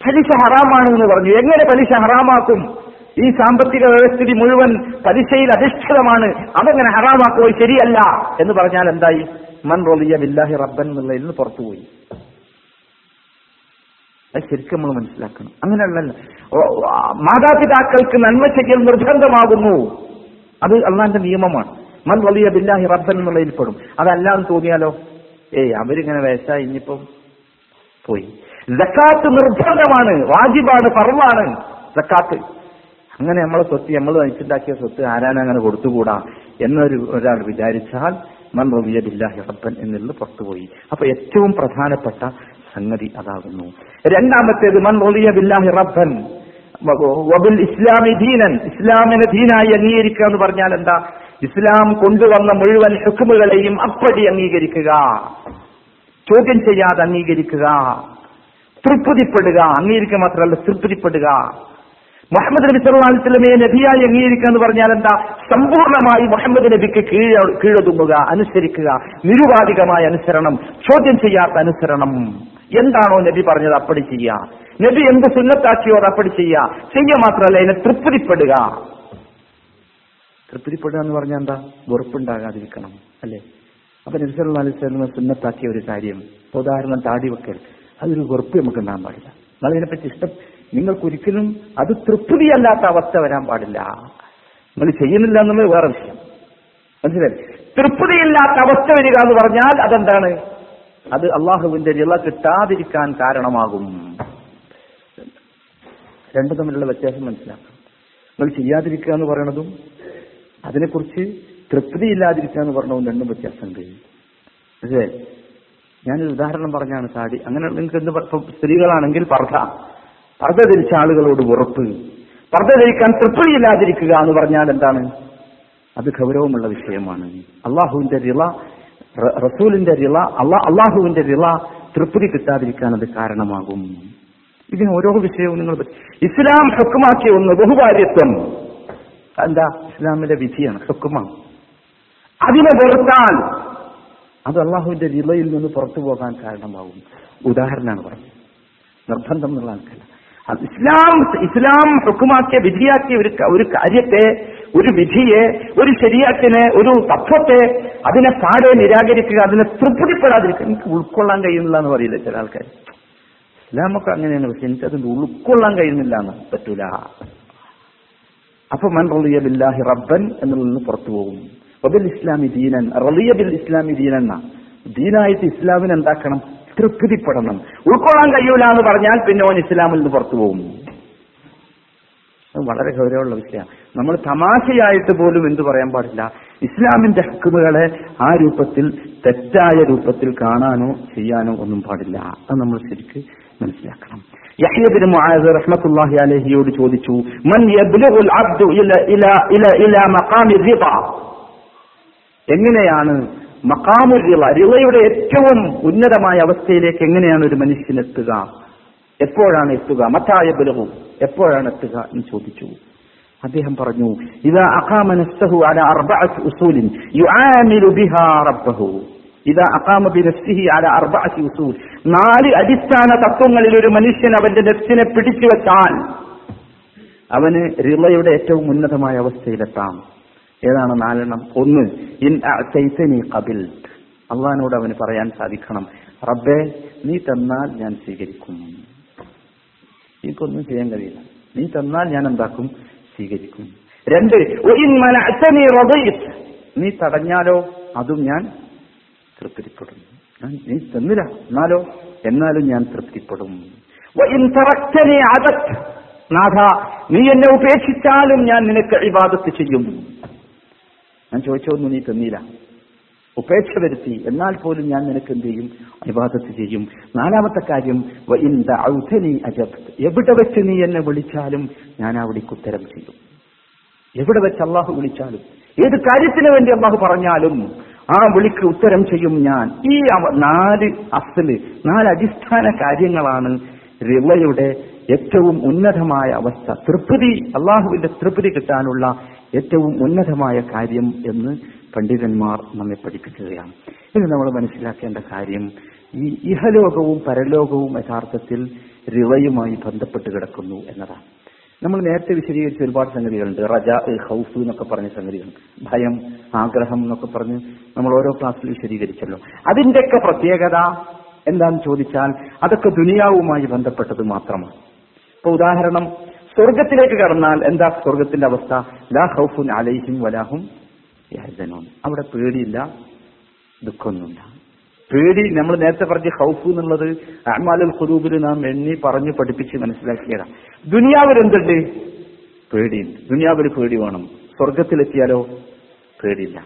പലിശ ഹറാമാണ് എന്ന് പറഞ്ഞു. എങ്ങനെ പലിശ ഹറാമാക്കും? ഈ സാമ്പത്തിക വ്യവസ്ഥിതി മുഴുവൻ പലിശയിൽ അധിഷ്ഠിതമാണ്. അതെങ്ങനെ ഹറാമാക്കുക ശരിയല്ല. എന്ന് പറഞ്ഞാൽ എന്തായി? മൻ റൊലിയ ബില്ലാഹി റബ്ബൻ എന്നുള്ളതിൽ നിന്ന് പുറത്തുപോയി. അത് ശരിക്കും നമ്മൾ മനസ്സിലാക്കണം. ആ, മാതാപിതാക്കൾക്ക് നന്മ ചെയ്യൽ നിർബന്ധമാകുന്നു. അത് അള്ളാന്റെ നിയമമാണ്. മൻ വലിയ ബില്ലാഹി റബ്ബൻ എന്നുള്ളതിൽ പെടും അതല്ലാന്ന് തോന്നിയാലോ? ഏയ് അവരിങ്ങനെ വേശ ഇനിയിപ്പം പോയി. ജക്കാത്ത് നിർബന്ധമാണ് വാജിബാണ് പറവാണ് ജക്കാത്ത് അങ്ങനെ നമ്മളെ സ്വത്ത് നമ്മൾ നയിച്ചുണ്ടാക്കിയ സ്വത്ത് ആരാനും അങ്ങനെ കൊടുത്തുകൂടാ എന്നൊരു ഒരാൾ വിചാരിച്ചാൽ മൻ റബിയ ബില്ലാഹി റബ്ബൻ എന്നുള്ളത് പുറത്തുപോയി. അപ്പൊ ഏറ്റവും പ്രധാനപ്പെട്ട സംഗതി അതാകുന്നു. രണ്ടാമത്തേത് മൻ റബിയ ബില്ലാഹി റബ്ബൻ. ഇസ്ലാമി ദീനൻ ഇസ്ലാമിനെ ദീനായി അംഗീകരിക്കുക എന്ന് പറഞ്ഞാൽ എന്താ? ഇസ്ലാം കൊണ്ടുവന്ന മുഴുവൻ ഹുക്കുമുകളെയും അപ്പടി അംഗീകരിക്കുക. ചോദ്യം ചെയ്യാതെ അംഗീകരിക്കുക. തൃപ്തിപ്പെടുക. അംഗീകരിക്കുക മാത്രമല്ല തൃപ്തിപ്പെടുക. മുഹമ്മദ് നബി സല്ലല്ലാഹു നബിയായി അംഗീകരിക്കുക എന്ന് പറഞ്ഞാൽ എന്താ? സമ്പൂർണമായി മുഹമ്മദ് നബിക്ക് കീഴ കീഴൊതുങ്ങുക അനുസരിക്കുക. നിരുപാധികമായ അനുസരണം ചോദ്യം ചെയ്യാത്ത അനുസരണം. എന്താണോ നബി പറഞ്ഞത് അപ്പടി ചെയ്യുക നബി എന്ത് സുന്നത്താക്കിയോ അത് അപ്പടി ചെയ്യുക ചെയ്യുക മാത്രമല്ല അതിനെ തൃപ്തിപ്പെടുക. തൃപ്തിപ്പെടുക എന്ന് പറഞ്ഞാൽ എന്താ? വെറുപ്പുണ്ടാകാതിരിക്കണം അല്ലേ? അപ്പൊ നബി സല്ലല്ലാഹു അലൈഹി വസല്ലം സുന്നത്താക്കിയ ഒരു കാര്യം ഉദാഹരണം താടി വെക്കൽ. അതൊരു വെറുപ്പ് നമുക്ക് ഉണ്ടാകാൻ പാടില്ല. നിങ്ങൾ ഇഷ്ടം നിങ്ങൾക്കൊരിക്കലും അത് തൃപ്തിയല്ലാത്ത അവസ്ഥ വരാൻ പാടില്ല. നിങ്ങൾ ചെയ്യുന്നില്ല എന്നുള്ളത് വേറെ വിഷയം. മനസ്സിലായി? തൃപ്തിയില്ലാത്ത അവസ്ഥ വരിക എന്ന് പറഞ്ഞാൽ അതെന്താണ്? അത് അള്ളാഹുവിന്റെ രള കിട്ടാതിരിക്കാൻ കാരണമാകും. രണ്ടു തമ്മിലുള്ള വ്യത്യാസം മനസ്സിലാക്കാം. നിങ്ങൾ ചെയ്യാതിരിക്കുക എന്ന് പറയണതും അതിനെക്കുറിച്ച് തൃപ്തിയില്ലാതിരിക്കുക എന്ന് പറഞ്ഞതും രണ്ടും വ്യത്യാസമുണ്ട്. അതെ ഞാനൊരു ഉദാഹരണം പറഞ്ഞാണ് സാടി അങ്ങനെ നിങ്ങൾക്ക് എന്ത് സ്ത്രീകളാണെങ്കിൽ പർദ്ധ. പർദ്ധ ധരിച്ച ആളുകളോട് ഉറപ്പ് പർദ്ധ ധരിക്കാൻ തൃപ്തിയില്ലാതിരിക്കുക എന്ന് പറഞ്ഞാൽ എന്താണ്? അത് ഗൗരവമുള്ള വിഷയമാണ്. അള്ളാഹുവിന്റെ റിള റസൂലിന്റെ റിള അള്ളാ അള്ളാഹുവിന്റെ റിള തൃപ്തി കിട്ടാതിരിക്കാൻ അത് കാരണമാകും. ഇതിന് ഓരോ വിഷയവും നിങ്ങൾ ഇസ്ലാം ഹുക്കുമാക്കിയ ഒന്ന് ബഹുഭാര്യത്വം എന്താ ഇസ്ലാമിന്റെ വിധിയാണ് ഹുക്കുമാണ് അതിനെ വെറുത്താൽ അത് അള്ളാഹുവിന്റെ റിളയിൽ നിന്ന് പുറത്തു പോകാൻ കാരണമാകും. ഉദാഹരണമാണ് പറഞ്ഞത്. നിർബന്ധം എന്നുള്ള ആൾക്കല്ല. ഇസ്ലാം ഇസ്ലാം ഹുക്കുമാക്കിയ വിധിയാക്കിയ ഒരു ഒരു കാര്യത്തെ ഒരു വിധിയെ ഒരു ശരീരത്തിനെ ഒരു തത്വത്തെ അതിനെ പാടെ നിരാകരിക്കുക അതിനെ തൃപ്തിപ്പെടാതിരിക്കുക എനിക്ക് ഉൾക്കൊള്ളാൻ കഴിയുന്നില്ല എന്ന് പറയില്ല ചില ആൾക്കാർ? ഇസ്ലാമൊക്കെ അങ്ങനെയാണ് പക്ഷെ എനിക്ക് അതിന് ഉൾക്കൊള്ളാൻ കഴിയുന്നില്ല എന്ന് പറ്റൂല. അപ്പൊ മൻ റലിയ ബില്ലാഹി റബ്ബൻ എന്നുള്ളതിൽ നിന്ന് പുറത്തു പോകും. വബിൽ ഇസ്ലാമി ദീനൻ റളിയ ബിൽ ഇസ്ലാമി ദീനൻ ദീനായിട്ട് ഇസ്ലാമിന് എന്താക്കണം? തൃപ്തിപ്പെടണം ഉൾക്കൊള്ളാൻ കഴിയൂല എന്ന് പറഞ്ഞാൽ പിന്നെ ഓൻ ഇസ്ലാമിൽ നിന്ന് പുറത്തു പോകും. വളരെ ഗൗരവമുള്ള വിഷയമാണ്. നമ്മൾ തമാശയായിട്ട് പോലും എന്തു പറയാൻ പാടില്ല. ഇസ്ലാമിന്റെ ഹക്കുമുകളെ ആ രൂപത്തിൽ തെറ്റായ രൂപത്തിൽ കാണാനോ ചെയ്യാനോ ഒന്നും പാടില്ല. അത് നമ്മൾ ശരിക്ക് മനസ്സിലാക്കണം. യഹ്യബിന് റഹ്മത്തുള്ളാഹി ചോദിച്ചു മൻ അബ്ദു മഖാമി എങ്ങനെയാണ് മഖാമു റിള ഏറ്റവും ഉന്നതമായ അവസ്ഥയിലേക്ക് എങ്ങനെയാണ് ഒരു മനുഷ്യൻ എത്തുക? എപ്പോഴാണ് എത്തുക? മറ്റായ ബലഹു എപ്പോഴാണ് എത്തുക എന്ന് ചോദിച്ചു. അദ്ദേഹം പറഞ്ഞു ഇതാ അഖാമ നഫ്സഹു അല അർബഅത്ത് ഉസൂലിൻ യുആമിലു ബിഹാ റബ്ബഹു. ഇതാ അഖാമ ബി നസ്തിഹി അല അർബഅത്ത് ഉസൂൽ. നാല് അടിസ്ഥാന തത്വങ്ങളിൽ ഒരു മനുഷ്യൻ അവന്റെ നെഫ്സിനെ പിടിച്ചു വെച്ചാൽ അവന് റിളയുടെ ഏറ്റവും ഉന്നതമായ അവസ്ഥയിലെത്താം. ഏതാണ് നാലെണ്ണം? ഒന്ന് ഇൻ ചൈതനി ഖബിൽ അള്ളഹാനോട് അവന് പറയാൻ സാധിക്കണം റബ്ബേ നീ തന്നാൽ ഞാൻ സ്വീകരിക്കും. എനിക്കൊന്നും ചെയ്യാൻ കഴിയില്ല. നീ തന്നാൽ ഞാൻ എന്താക്കും സ്വീകരിക്കും. രണ്ട്. നീ തടഞ്ഞാലോ? അതും ഞാൻ തൃപ്തിപ്പെടും. ഞാൻ നീ തന്നില്ല. എന്നാലോ? എന്നാലും ഞാൻ തൃപ്തിപ്പെടും. നാഥ നീ എന്നെ ഉപേക്ഷിച്ചാലും ഞാൻ നിനക്ക് ഇബാദത്ത് ചെയ്യും. ഞാൻ ചോദിച്ചൊന്നും നീ തന്നില്ല. ഉപേക്ഷ വരുത്തി. എന്നാൽ പോലും ഞാൻ നിനക്ക് എന്ത് ചെയ്യും? അനുവാദത്ത് ചെയ്യും. നാലാമത്തെ കാര്യം. എവിടെ വെച്ച് നീ എന്നെ വിളിച്ചാലും ഞാൻ അവിടേക്ക് ഉത്തരം ചെയ്യും. എവിടെ വെച്ച് അള്ളാഹു വിളിച്ചാലും ഏത് കാര്യത്തിന് വേണ്ടി അള്ളാഹു പറഞ്ഞാലും ആ വിളിക്ക് ഉത്തരം ചെയ്യും ഞാൻ. ഈ നാല് അസൽ നാല് അടിസ്ഥാന കാര്യങ്ങളാണ് റിവയുടെ ഏറ്റവും ഉന്നതമായ അവസ്ഥ. തൃപ്തി അള്ളാഹുവിന്റെ തൃപ്തി കിട്ടാനുള്ള ഏറ്റവും ഉന്നതമായ കാര്യം എന്ന് പണ്ഡിതന്മാർ നമ്മെ പഠിപ്പിക്കുകയാണ്. ഇത് നമ്മൾ മനസ്സിലാക്കേണ്ട കാര്യം ഈ ഇഹലോകവും പരലോകവും യഥാർത്ഥത്തിൽ റിവയുമായി ബന്ധപ്പെട്ട് കിടക്കുന്നു എന്നതാണ്. നമ്മൾ നേരത്തെ വിശദീകരിച്ച ഒരുപാട് സംഗതികളുണ്ട്. റജ ഹൗസ് എന്നൊക്കെ പറഞ്ഞ സംഗതികൾ. ഭയം ആഗ്രഹം എന്നൊക്കെ പറഞ്ഞ് നമ്മൾ ഓരോ ക്ലാസ്സിൽ വിശദീകരിച്ചല്ലോ. അതിന്റെയൊക്കെ പ്രത്യേകത എന്താന്ന് ചോദിച്ചാൽ അതൊക്കെ ദുനിയാവുമായി ബന്ധപ്പെട്ടത് മാത്രമാണ്. ഇപ്പൊ ഉദാഹരണം സ്വർഗത്തിലേക്ക് കടന്നാൽ എന്താ സ്വർഗത്തിന്റെ അവസ്ഥ? ലാ ഹൗഫുൻ അലൈഹിം വലാഹും യഹ്സനൂൻ അവിടെ പേടിയില്ല ദുഃഖമൊന്നുമില്ല. പേടി നമ്മൾ നേരത്തെ പറഞ്ഞ ഹൗഫ് എന്നുള്ളത് അഹ്മാലുൽ ഖുദൂബിൽ നാം എണ്ണി പറഞ്ഞു പഠിപ്പിച്ച് മനസ്സിലാക്കിയതാണ് ദുനിയാവിൽ എന്തുണ്ട്? പേടിയുണ്ട്. ദുനിയാവിൽ പേടി വേണം. സ്വർഗത്തിലെത്തിയാലോ പേടിയില്ല.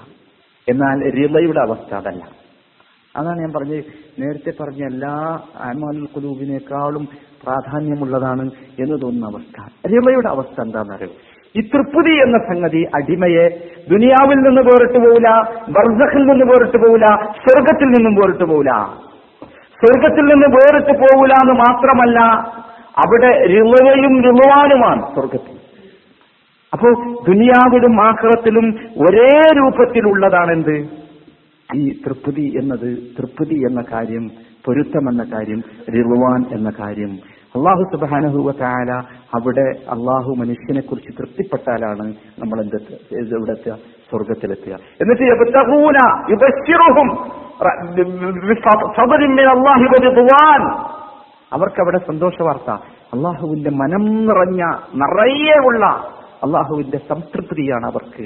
എന്നാൽ റിളയുടെ അവസ്ഥ അതല്ല. അതാണ് ഞാൻ പറഞ്ഞത്. നേരത്തെ പറഞ്ഞ എല്ലാ അഹ്മാലുൽ ഖുദൂബിനേക്കാളും പ്രാധാന്യമുള്ളതാണ് എന്ന് തോന്നുന്ന അവസ്ഥ. റിളയുടെ അവസ്ഥ എന്താണെന്നറിയോ? ഈ തൃപ്തി എന്ന സംഗതി അടിമയെ ദുനിയാവിൽ നിന്ന് വേറിട്ട് പോവില്ല ബർസഖിൽ നിന്ന് വേറിട്ട് പോവില്ല സ്വർഗത്തിൽ നിന്നും വേറിട്ട് പോവില്ല. സ്വർഗത്തിൽ നിന്ന് വേറിട്ട് പോവില്ല എന്ന് മാത്രമല്ല അവിടെ രിളുവയും രിളുവാനുമാണ് സ്വർഗത്തിൽ അപ്പോ ദുനിയാവിലും ആഹ്റത്തിലും ഒരേ രൂപത്തിലുള്ളതാണ് രൂപത്തിലുള്ളതാണെന്ത്? ഈ തൃപ്തി എന്നത് തൃപ്തി എന്ന കാര്യം പൊരുത്തമെന്ന കാര്യം റിളുവാൻ എന്ന കാര്യം അള്ളാഹു സുബാനഹുവ താല അവിടെ അള്ളാഹു മനുഷ്യനെ കുറിച്ച് തൃപ്തിപ്പെട്ടാലാണ് നമ്മൾ എന്തെത്തുക ഇവിടെ എത്തുക സ്വർഗത്തിലെത്തുക എന്നിട്ട് അവർക്കവിടെ സന്തോഷ വാർത്ത. അള്ളാഹുവിന്റെ മനം നിറഞ്ഞ നിറയെ ഉള്ള അള്ളാഹുവിന്റെ സംതൃപ്തിയാണ് അവർക്ക്.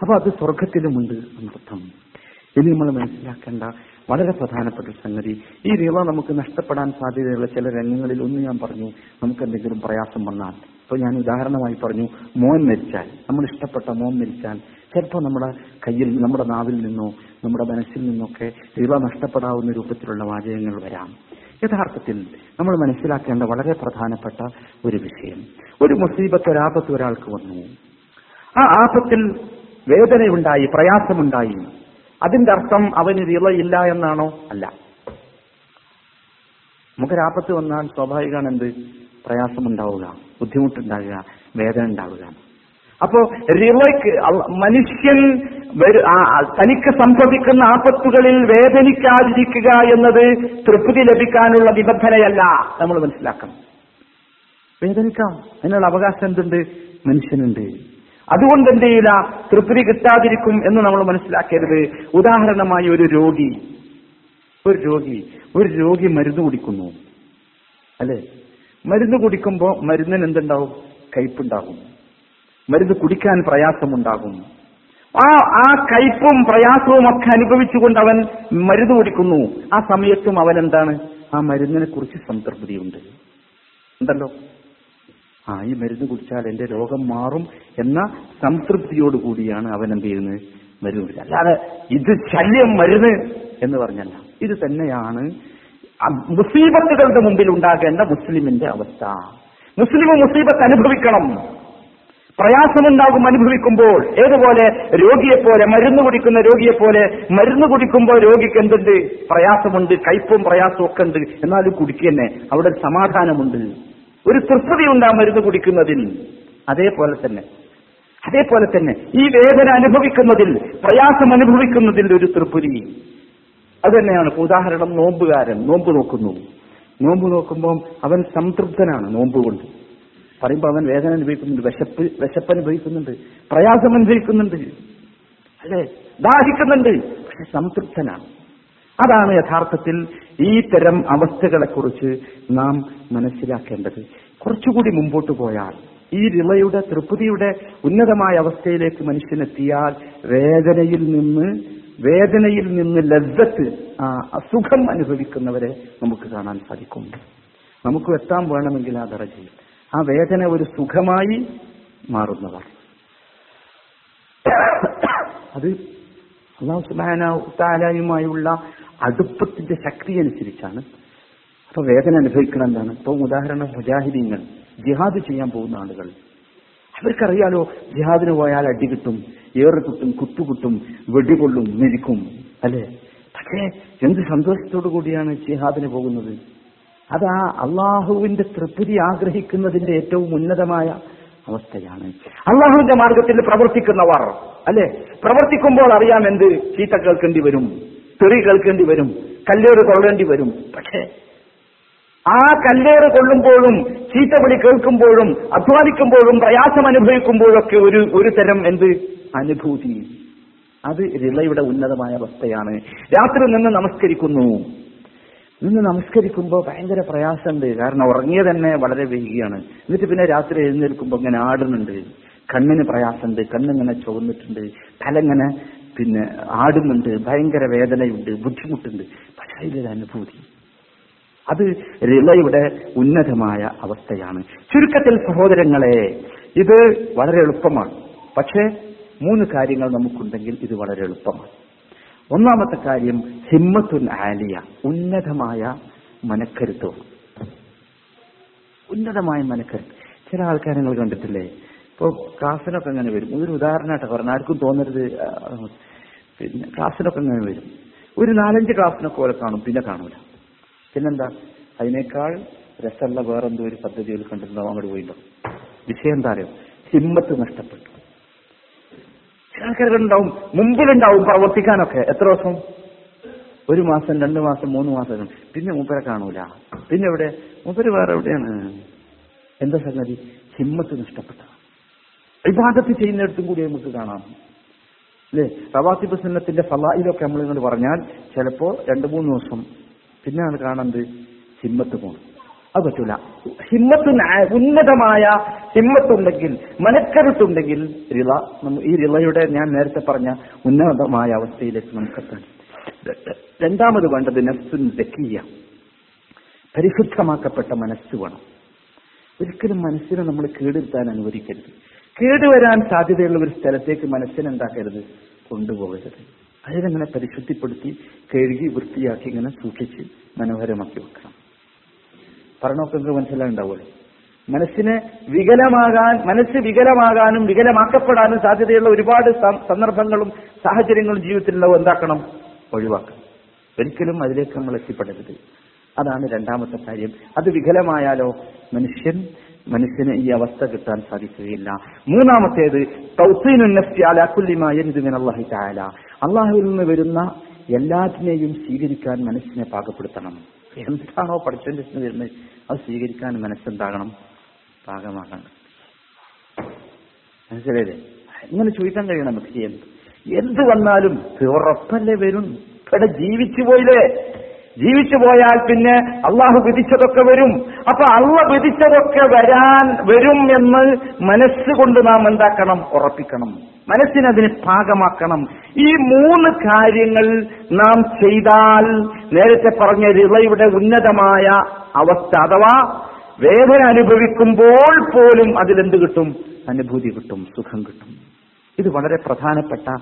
അപ്പൊ അത് സ്വർഗത്തിലുമുണ്ട് എന്നർത്ഥം. ഇനി നമ്മൾ മനസ്സിലാക്കേണ്ട വളരെ പ്രധാനപ്പെട്ട ഒരു സംഗതി. ഈ റിവ നമുക്ക് നഷ്ടപ്പെടാൻ സാധ്യതയുള്ള ചില രംഗങ്ങളിൽ ഒന്ന് ഞാൻ പറഞ്ഞു. നമുക്ക് എന്തെങ്കിലും പ്രയാസം വന്നാൽ. ഇപ്പൊ ഞാൻ ഉദാഹരണമായി പറഞ്ഞു മോൻ മരിച്ചാൽ. നമ്മൾ ഇഷ്ടപ്പെട്ട മോൻ മരിച്ചാൽ ചിലപ്പോൾ നമ്മുടെ കയ്യിൽ നമ്മുടെ നാവിൽ നിന്നോ നമ്മുടെ മനസ്സിൽ നിന്നൊക്കെ റിവ നഷ്ടപ്പെടാവുന്ന രൂപത്തിലുള്ള വാചകങ്ങൾ വരാം. യഥാർത്ഥത്തിൽ നമ്മൾ മനസ്സിലാക്കേണ്ട വളരെ പ്രധാനപ്പെട്ട ഒരു വിഷയം. ഒരു മുസീബത്ത് ഒരാപത്ത് ഒരാൾക്ക് വന്നു. ആ ആപത്തിൽ വേദനയുണ്ടായി പ്രയാസമുണ്ടായി. അതിന്റെ അർത്ഥം അവന് വിളയില്ല എന്നാണോ? അല്ല. നമുക്കൊരാപത്ത് വന്നാൽ സ്വാഭാവികമാണ് എന്ത് പ്രയാസമുണ്ടാവുക ബുദ്ധിമുട്ടുണ്ടാവുക വേദന ഉണ്ടാവുക. അപ്പോ റിളയ്ക്ക് മനുഷ്യൻ തനിക്ക് സംഭവിക്കുന്ന ആപത്തുകളിൽ വേദനിക്കാതിരിക്കുക എന്നത് തൃപ്തി ലഭിക്കാനുള്ള നിബന്ധനയല്ല. നമ്മൾ മനസ്സിലാക്കണം. വേദനിക്കാം. അതിനുള്ള അവകാശം എന്തുണ്ട്? മനുഷ്യനുണ്ട്. അതുകൊണ്ട് എന്ത് ചെയ്യില്ല? തൃപ്തി കിട്ടാതിരിക്കും എന്ന് നമ്മൾ മനസ്സിലാക്കരുത് ഉദാഹരണമായി ഒരു രോഗി. ഒരു രോഗി. ഒരു രോഗി മരുന്ന് കുടിക്കുന്നു. അല്ലെ? മരുന്ന് കുടിക്കുമ്പോൾ മരുന്നിന് എന്തുണ്ടാവും? കയ്പുണ്ടാകും. മരുന്ന് കുടിക്കാൻ പ്രയാസമുണ്ടാകും. ആ ആ കയ്പും പ്രയാസവും ഒക്കെ അനുഭവിച്ചുകൊണ്ട് അവൻ മരുന്ന് കുടിക്കുന്നു. ആ സമയത്തും അവൻ എന്താണ്? ആ മരുന്നിനെ കുറിച്ച് സംതൃപ്തിയുണ്ട്. ഉണ്ടല്ലോ? ആ ഈ മരുന്ന് കുടിച്ചാൽ എന്റെ രോഗം മാറും എന്ന സംതൃപ്തിയോട് കൂടിയാണ് അവൻ എന്ത് ചെയ്യുന്നത്? മരുന്ന് കുടിച്ചത് അല്ലാതെ ഇത് ശല്യം മരുന്ന് എന്ന് പറഞ്ഞല്ല. ഇത് തന്നെയാണ് മുസീബത്തുകളുടെ മുമ്പിൽ ഉണ്ടാകേണ്ട മുസ്ലിമിന്റെ അവസ്ഥ. മുസ്ലിം മുസീബത്ത് അനുഭവിക്കണം. പ്രയാസമുണ്ടാകും അനുഭവിക്കുമ്പോൾ. ഏതുപോലെ രോഗിയെപ്പോലെ മരുന്ന് കുടിക്കുന്ന രോഗിയെപ്പോലെ മരുന്ന് കുടിക്കുമ്പോൾ രോഗിക്ക് എന്തുണ്ട്? പ്രയാസമുണ്ട് കയ്പും പ്രയാസവും ഒക്കെ ഉണ്ട്. എന്നാലും കുടിക്കന്നെ. അവിടെ സമാധാനമുണ്ട്. ഒരു തൃപ്തിയുണ്ട് ആ മരുന്ന് കുടിക്കുന്നതിൽ. അതേപോലെ തന്നെ അതേപോലെ തന്നെ ഈ വേദന അനുഭവിക്കുന്നതിൽ പ്രയാസം അനുഭവിക്കുന്നതിൽ ഒരു തൃപ്തി. അത് തന്നെയാണ്. ഉദാഹരണം നോമ്പുകാരൻ നോമ്പ് നോക്കുന്നു. നോമ്പ് നോക്കുമ്പോൾ അവൻ സംതൃപ്തനാണ് നോമ്പ് കൊണ്ട്. പറയുമ്പോൾ അവൻ വേദന അനുഭവിക്കുന്നുണ്ട് വിശപ്പ് വിശപ്പ് അനുഭവിക്കുന്നുണ്ട് പ്രയാസം അനുഭവിക്കുന്നുണ്ട്. അല്ലെ? ദാഹിക്കുന്നുണ്ട് പക്ഷെ സംതൃപ്തനാണ്. അതാണ് യഥാർത്ഥത്തിൽ ഈ തരം അവസ്ഥകളെക്കുറിച്ച് നാം മനസ്സിലാക്കേണ്ടത്. കുറച്ചുകൂടി മുമ്പോട്ട് പോയാൽ ഈ റിളയുടെ തൃപ്തിയുടെ ഉന്നതമായ അവസ്ഥയിലേക്ക് മനുഷ്യനെത്തിയാൽ വേദനയിൽ നിന്ന് വേദനയിൽ നിന്ന് ലജ്ജത്ത് ആ അസുഖം അനുഭവിക്കുന്നവരെ നമുക്ക് കാണാൻ സാധിക്കും. നമുക്ക് എത്താൻ വേണമെങ്കിൽ ആ ദറജയിൽ ആ വേദന ഒരു സുഖമായി മാറുന്നവർ. അത് അള്ളാഹു സുബാനുമായുള്ള അടുപ്പത്തിന്റെ ശക്തി അനുസരിച്ചാണ്. അപ്പൊ വേദന അനുഭവിക്കണം എന്താണ്? ഇപ്പൊ ഉദാഹരണം മുജാഹിദീങ്ങൾ ജിഹാദ് ചെയ്യാൻ പോകുന്ന ആളുകൾ. അവർക്കറിയാലോ ജിഹാദിന് പോയാൽ അടി കിട്ടും ഏറ് കിട്ടും കുത്തുകുട്ടും വെടികൊള്ളും മെരിക്കും അല്ലെ? പക്ഷേ എന്ത് സന്തോഷത്തോടു കൂടിയാണ് ജിഹാദിന് പോകുന്നത്? അത് ആ അള്ളാഹുവിന്റെ തൃപ്തി ആഗ്രഹിക്കുന്നതിന്റെ ഏറ്റവും ഉന്നതമായ അവസ്ഥയാണ്. അള്ളാഹുവിന്റെ മാർഗത്തിൽ പ്രവർത്തിക്കുന്നവർ അല്ലെ? പ്രവർത്തിക്കുമ്പോൾ അറിയാം എന്ത്? ചീത്ത കേൾക്കേണ്ടി വരും. തെറി കേൾക്കേണ്ടി വരും കല്ലേറ് കൊള്ളേണ്ടി വരും. പക്ഷേ ആ കല്ലേറ് കൊള്ളുമ്പോഴും ചീത്തവിളി കേൾക്കുമ്പോഴും അധ്വാനിക്കുമ്പോഴും പ്രയാസം അനുഭവിക്കുമ്പോഴൊക്കെ ഒരു ഒരു തരം എന്ത്? അനുഭൂതി. അത് റിളയുടെ ഉന്നതമായ അവസ്ഥയാണ്. രാത്രി നിന്ന് നമസ്കരിക്കുന്നു. നിന്ന് നമസ്കരിക്കുമ്പോൾ ഭയങ്കര പ്രയാസമുണ്ട്. കാരണം ഉറങ്ങിയ തന്നെ വളരെ വൈകിയാണ്. എന്നിട്ട് പിന്നെ രാത്രി എഴുന്നേൽക്കുമ്പോൾ ഇങ്ങനെ ആടുന്നുണ്ട്. കണ്ണിന് പ്രയാസമുണ്ട്. കണ്ണിങ്ങനെ ചുവന്നിട്ടുണ്ട്. തലങ്ങനെ പിന്നെ ആടുന്നുണ്ട് ഭയങ്കര വേദനയുണ്ട് ബുദ്ധിമുട്ടുണ്ട്. പക്ഷേ അതിലൊരു അനുഭൂതി. അത് റിളയുടെ ഉന്നതമായ അവസ്ഥയാണ്. ചുരുക്കത്തിൽ സഹോദരങ്ങളെ ഇത് വളരെ എളുപ്പമാണ്. പക്ഷേ മൂന്ന് കാര്യങ്ങൾ നമുക്കുണ്ടെങ്കിൽ ഇത് വളരെ എളുപ്പമാണ്. ഒന്നാമത്തെ കാര്യം ഹിമ്മത്തുൻ ആലിയ ഉന്നതമായ മനക്കരുത്തോട് ഉന്നതമായ മനക്കരുത്ത് ചില ആൾക്കാരെ നിങ്ങൾ കണ്ടിട്ടില്ലേ? ഇപ്പോൾ ക്ലാസ്സിനൊക്കെ അങ്ങനെ വരും. ഒരു ഉദാഹരണമായിട്ട് പറഞ്ഞു ആർക്കും തോന്നരുത് പിന്നെ ക്ലാസ്സിനൊക്കെ അങ്ങനെ വരും. ഒരു നാലഞ്ച് ക്ലാസ്സിനൊക്കെ പോലെ കാണും പിന്നെ കാണൂല. പിന്നെന്താ? അതിനേക്കാൾ രസമുള്ള വേറെന്തോ ഒരു പദ്ധതിയിൽ കണ്ടിട്ടുണ്ടാവും അങ്ങോട്ട് പോയിട്ടുണ്ടോ വിഷയം എന്താ അറിയോ? ഹിമ്മത്ത് നഷ്ടപ്പെട്ടു. ആൾക്കാരുണ്ടാവും മുമ്പിലുണ്ടാവും പ്രവർത്തിക്കാനൊക്കെ. എത്ര ദിവസം? ഒരു മാസം രണ്ട് മാസം മൂന്ന് മാസം. പിന്നെ മൂപ്പരെ കാണൂല. പിന്നെ എവിടെ? മൂപ്പര് വേറെ എവിടെയാണ്? എന്താ സംഗതി? ഹിമ്മത്ത് നഷ്ടപ്പെട്ട. വിഭാഗത്ത് ചെയ്യുന്നിടത്തും കൂടി നമുക്ക് കാണാം. അല്ലേ? റവാത്തിബ് സുന്നത്തിന്റെ ഫലായിലൊക്കെ നമ്മൾ ഇങ്ങോട്ട് പറഞ്ഞാൽ ചിലപ്പോൾ രണ്ടു മൂന്ന് ദിവസം. പിന്നെയാണ് കാണുന്നത് ഹിമ്മത്ത് പോകും അത് പറ്റൂല. ഹിമ്മത്ത് ഉന്നതമായ ഹിമ്മത്തുണ്ടെങ്കിൽ മനക്കരുത്തുണ്ടെങ്കിൽ റിള ഈ റിളയുടെ ഞാൻ നേരത്തെ പറഞ്ഞ ഉന്നതമായ അവസ്ഥയിലേക്ക് നമുക്കെത്താൻ. രണ്ടാമത് വേണ്ടത് നഫ്സുൻ ദക്കിയ പരിശുദ്ധമാക്കപ്പെട്ട മനസ്സ് വേണം. ഒരിക്കലും മനസ്സിനെ നമ്മൾ കേടിരുത്താൻ അനുവദിക്കരുത്. കേടുവരാൻ സാധ്യതയുള്ള ഒരു സ്ഥലത്തേക്ക് മനസ്സിനെ എന്താക്കരുത് കൊണ്ടുപോകരുത്. അതിനങ്ങനെ പരിശുദ്ധിപ്പെടുത്തി കഴുകി വൃത്തിയാക്കി ഇങ്ങനെ സൂക്ഷിച്ച് മനോഹരമാക്കി വെക്കണം. പറഞ്ഞൊക്കെ നിങ്ങൾക്ക് മനസ്സിനെ മനസ്സിന് വികലമാകാൻ മനസ്സ് വികലമാകാനും വികലമാക്കപ്പെടാനും സാധ്യതയുള്ള ഒരുപാട് സന്ദർഭങ്ങളും സാഹചര്യങ്ങളും ജീവിതത്തിലുള്ളവ എന്താക്കണം? ഒഴിവാക്കണം. ഒരിക്കലും അതിലേക്ക് നമ്മൾ എത്തിപ്പെടരുത്. അതാണ് രണ്ടാമത്തെ കാര്യം. അത് വികലമായാലോ മനുഷ്യൻ മനുഷ്യന് ഈ അവസ്ഥ കിട്ടാൻ സാധിക്കുകയില്ല. മൂന്നാമത്തേത് അള്ളാഹുവിൽ നിന്ന് വരുന്ന എല്ലാറ്റിനെയും സ്വീകരിക്കാൻ മനസ്സിനെ പാകപ്പെടുത്തണം. എന്താണോ പഠിച്ചതിന്റെ അടുത്ത് വരുന്നത്? അത് സ്വീകരിക്കാൻ മനസ്സെന്താകണം? പാകമാകണം. മനസ്സിലായില്ലേ? ഇങ്ങനെ ചോദിക്കാൻ കഴിയണം നമുക്ക് എന്ത് വന്നാലും ഉറപ്പല്ലേ വരും. ഇവിടെ ജീവിച്ചു പോയില്ലേ? ജീവിച്ചു പോയാൽ പിന്നെ അള്ളാഹു വിധിച്ചതൊക്കെ വരും. അപ്പൊ അള്ള വിധിച്ചതൊക്കെ വരാൻ വരും എന്ന് മനസ്സുകൊണ്ട് നാം എന്താക്കണം? ഉറപ്പിക്കണം. മനസ്സിനതിന് പാകമാക്കണം. ഈ മൂന്ന് കാര്യങ്ങൾ നാം ചെയ്താൽ നേരത്തെ പറഞ്ഞ റിളയുടെ ഉന്നതമായ അവസ്ഥ അഥവാ വേദന അനുഭവിക്കുമ്പോൾ പോലും അതിലെന്ത് കിട്ടും? അനുഭൂതി കിട്ടും സുഖം കിട്ടും. ഇത് വളരെ പ്രധാനപ്പെട്ട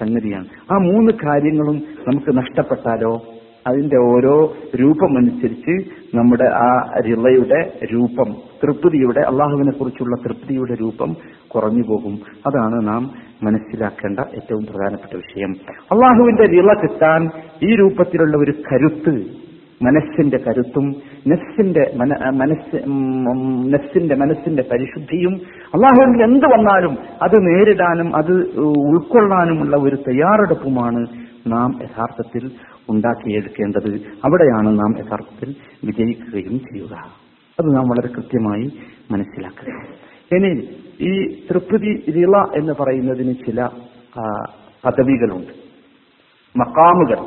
സംഗതിയാണ്. ആ മൂന്ന് കാര്യങ്ങളും നമുക്ക് നഷ്ടപ്പെട്ടാലോ? അതിന്റെ ഓരോ രൂപം രൂപമനുസരിച്ച് നമ്മുടെ ആ റിളയുടെ രൂപം തൃപ്തിയുടെ അള്ളാഹുവിനെ കുറിച്ചുള്ള തൃപ്തിയുടെ രൂപം കുറഞ്ഞു പോകും. അതാണ് നാം മനസ്സിലാക്കേണ്ട ഏറ്റവും പ്രധാനപ്പെട്ട വിഷയം. അള്ളാഹുവിന്റെ റിള കിട്ടാൻ ഈ രൂപത്തിലുള്ള ഒരു കരുത്ത് മനസ്സിന്റെ കരുത്തും നെസ്സിന്റെ മനസ്സ് നെസ്സിന്റെ മനസ്സിന്റെ പരിശുദ്ധിയും അള്ളാഹുവിൽ എന്ത് വന്നാലും അത് നേരിടാനും അത് ഉൾക്കൊള്ളാനുമുള്ള ഒരു തയ്യാറെടുപ്പുമാണ് നാം യഥാർത്ഥത്തിൽ ഉണ്ടാക്കിയെടുക്കേണ്ടത് അവിടെയാണ് നാം യഥാർത്ഥത്തിൽ വിജയിക്കുകയും ചെയ്യുക. അത് നാം വളരെ കൃത്യമായി മനസ്സിലാക്കുക ഇനി ഈ തൃപ്തി റിള എന്ന് പറയുന്നതിന് ചില പദവികളുണ്ട്. മക്കാമുകൾ.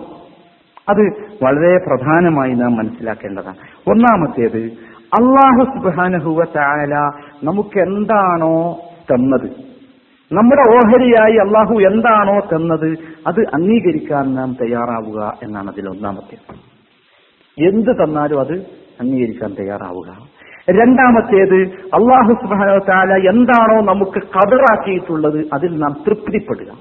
അത് വളരെ പ്രധാനമായി നാം മനസ്സിലാക്കേണ്ടതാണ്. ഒന്നാമത്തേത് അള്ളാഹു സുബാനഹുവ ചായ നമുക്ക് എന്താണോ തന്നത് നമ്മുടെ ഓഹരിയായി അള്ളാഹു എന്താണോ തന്നത് അത് അംഗീകരിക്കാൻ നാം തയ്യാറാവുക എന്നാണ് അതിൽ ഒന്നാമത്തെ. എന്ത് തന്നാലും അത് അംഗീകരിക്കാൻ തയ്യാറാവുക. രണ്ടാമത്തേത് അള്ളാഹു സുബാന എന്താണോ നമുക്ക് കതറാക്കിയിട്ടുള്ളത് അതിൽ നാം തൃപ്തിപ്പെടുക.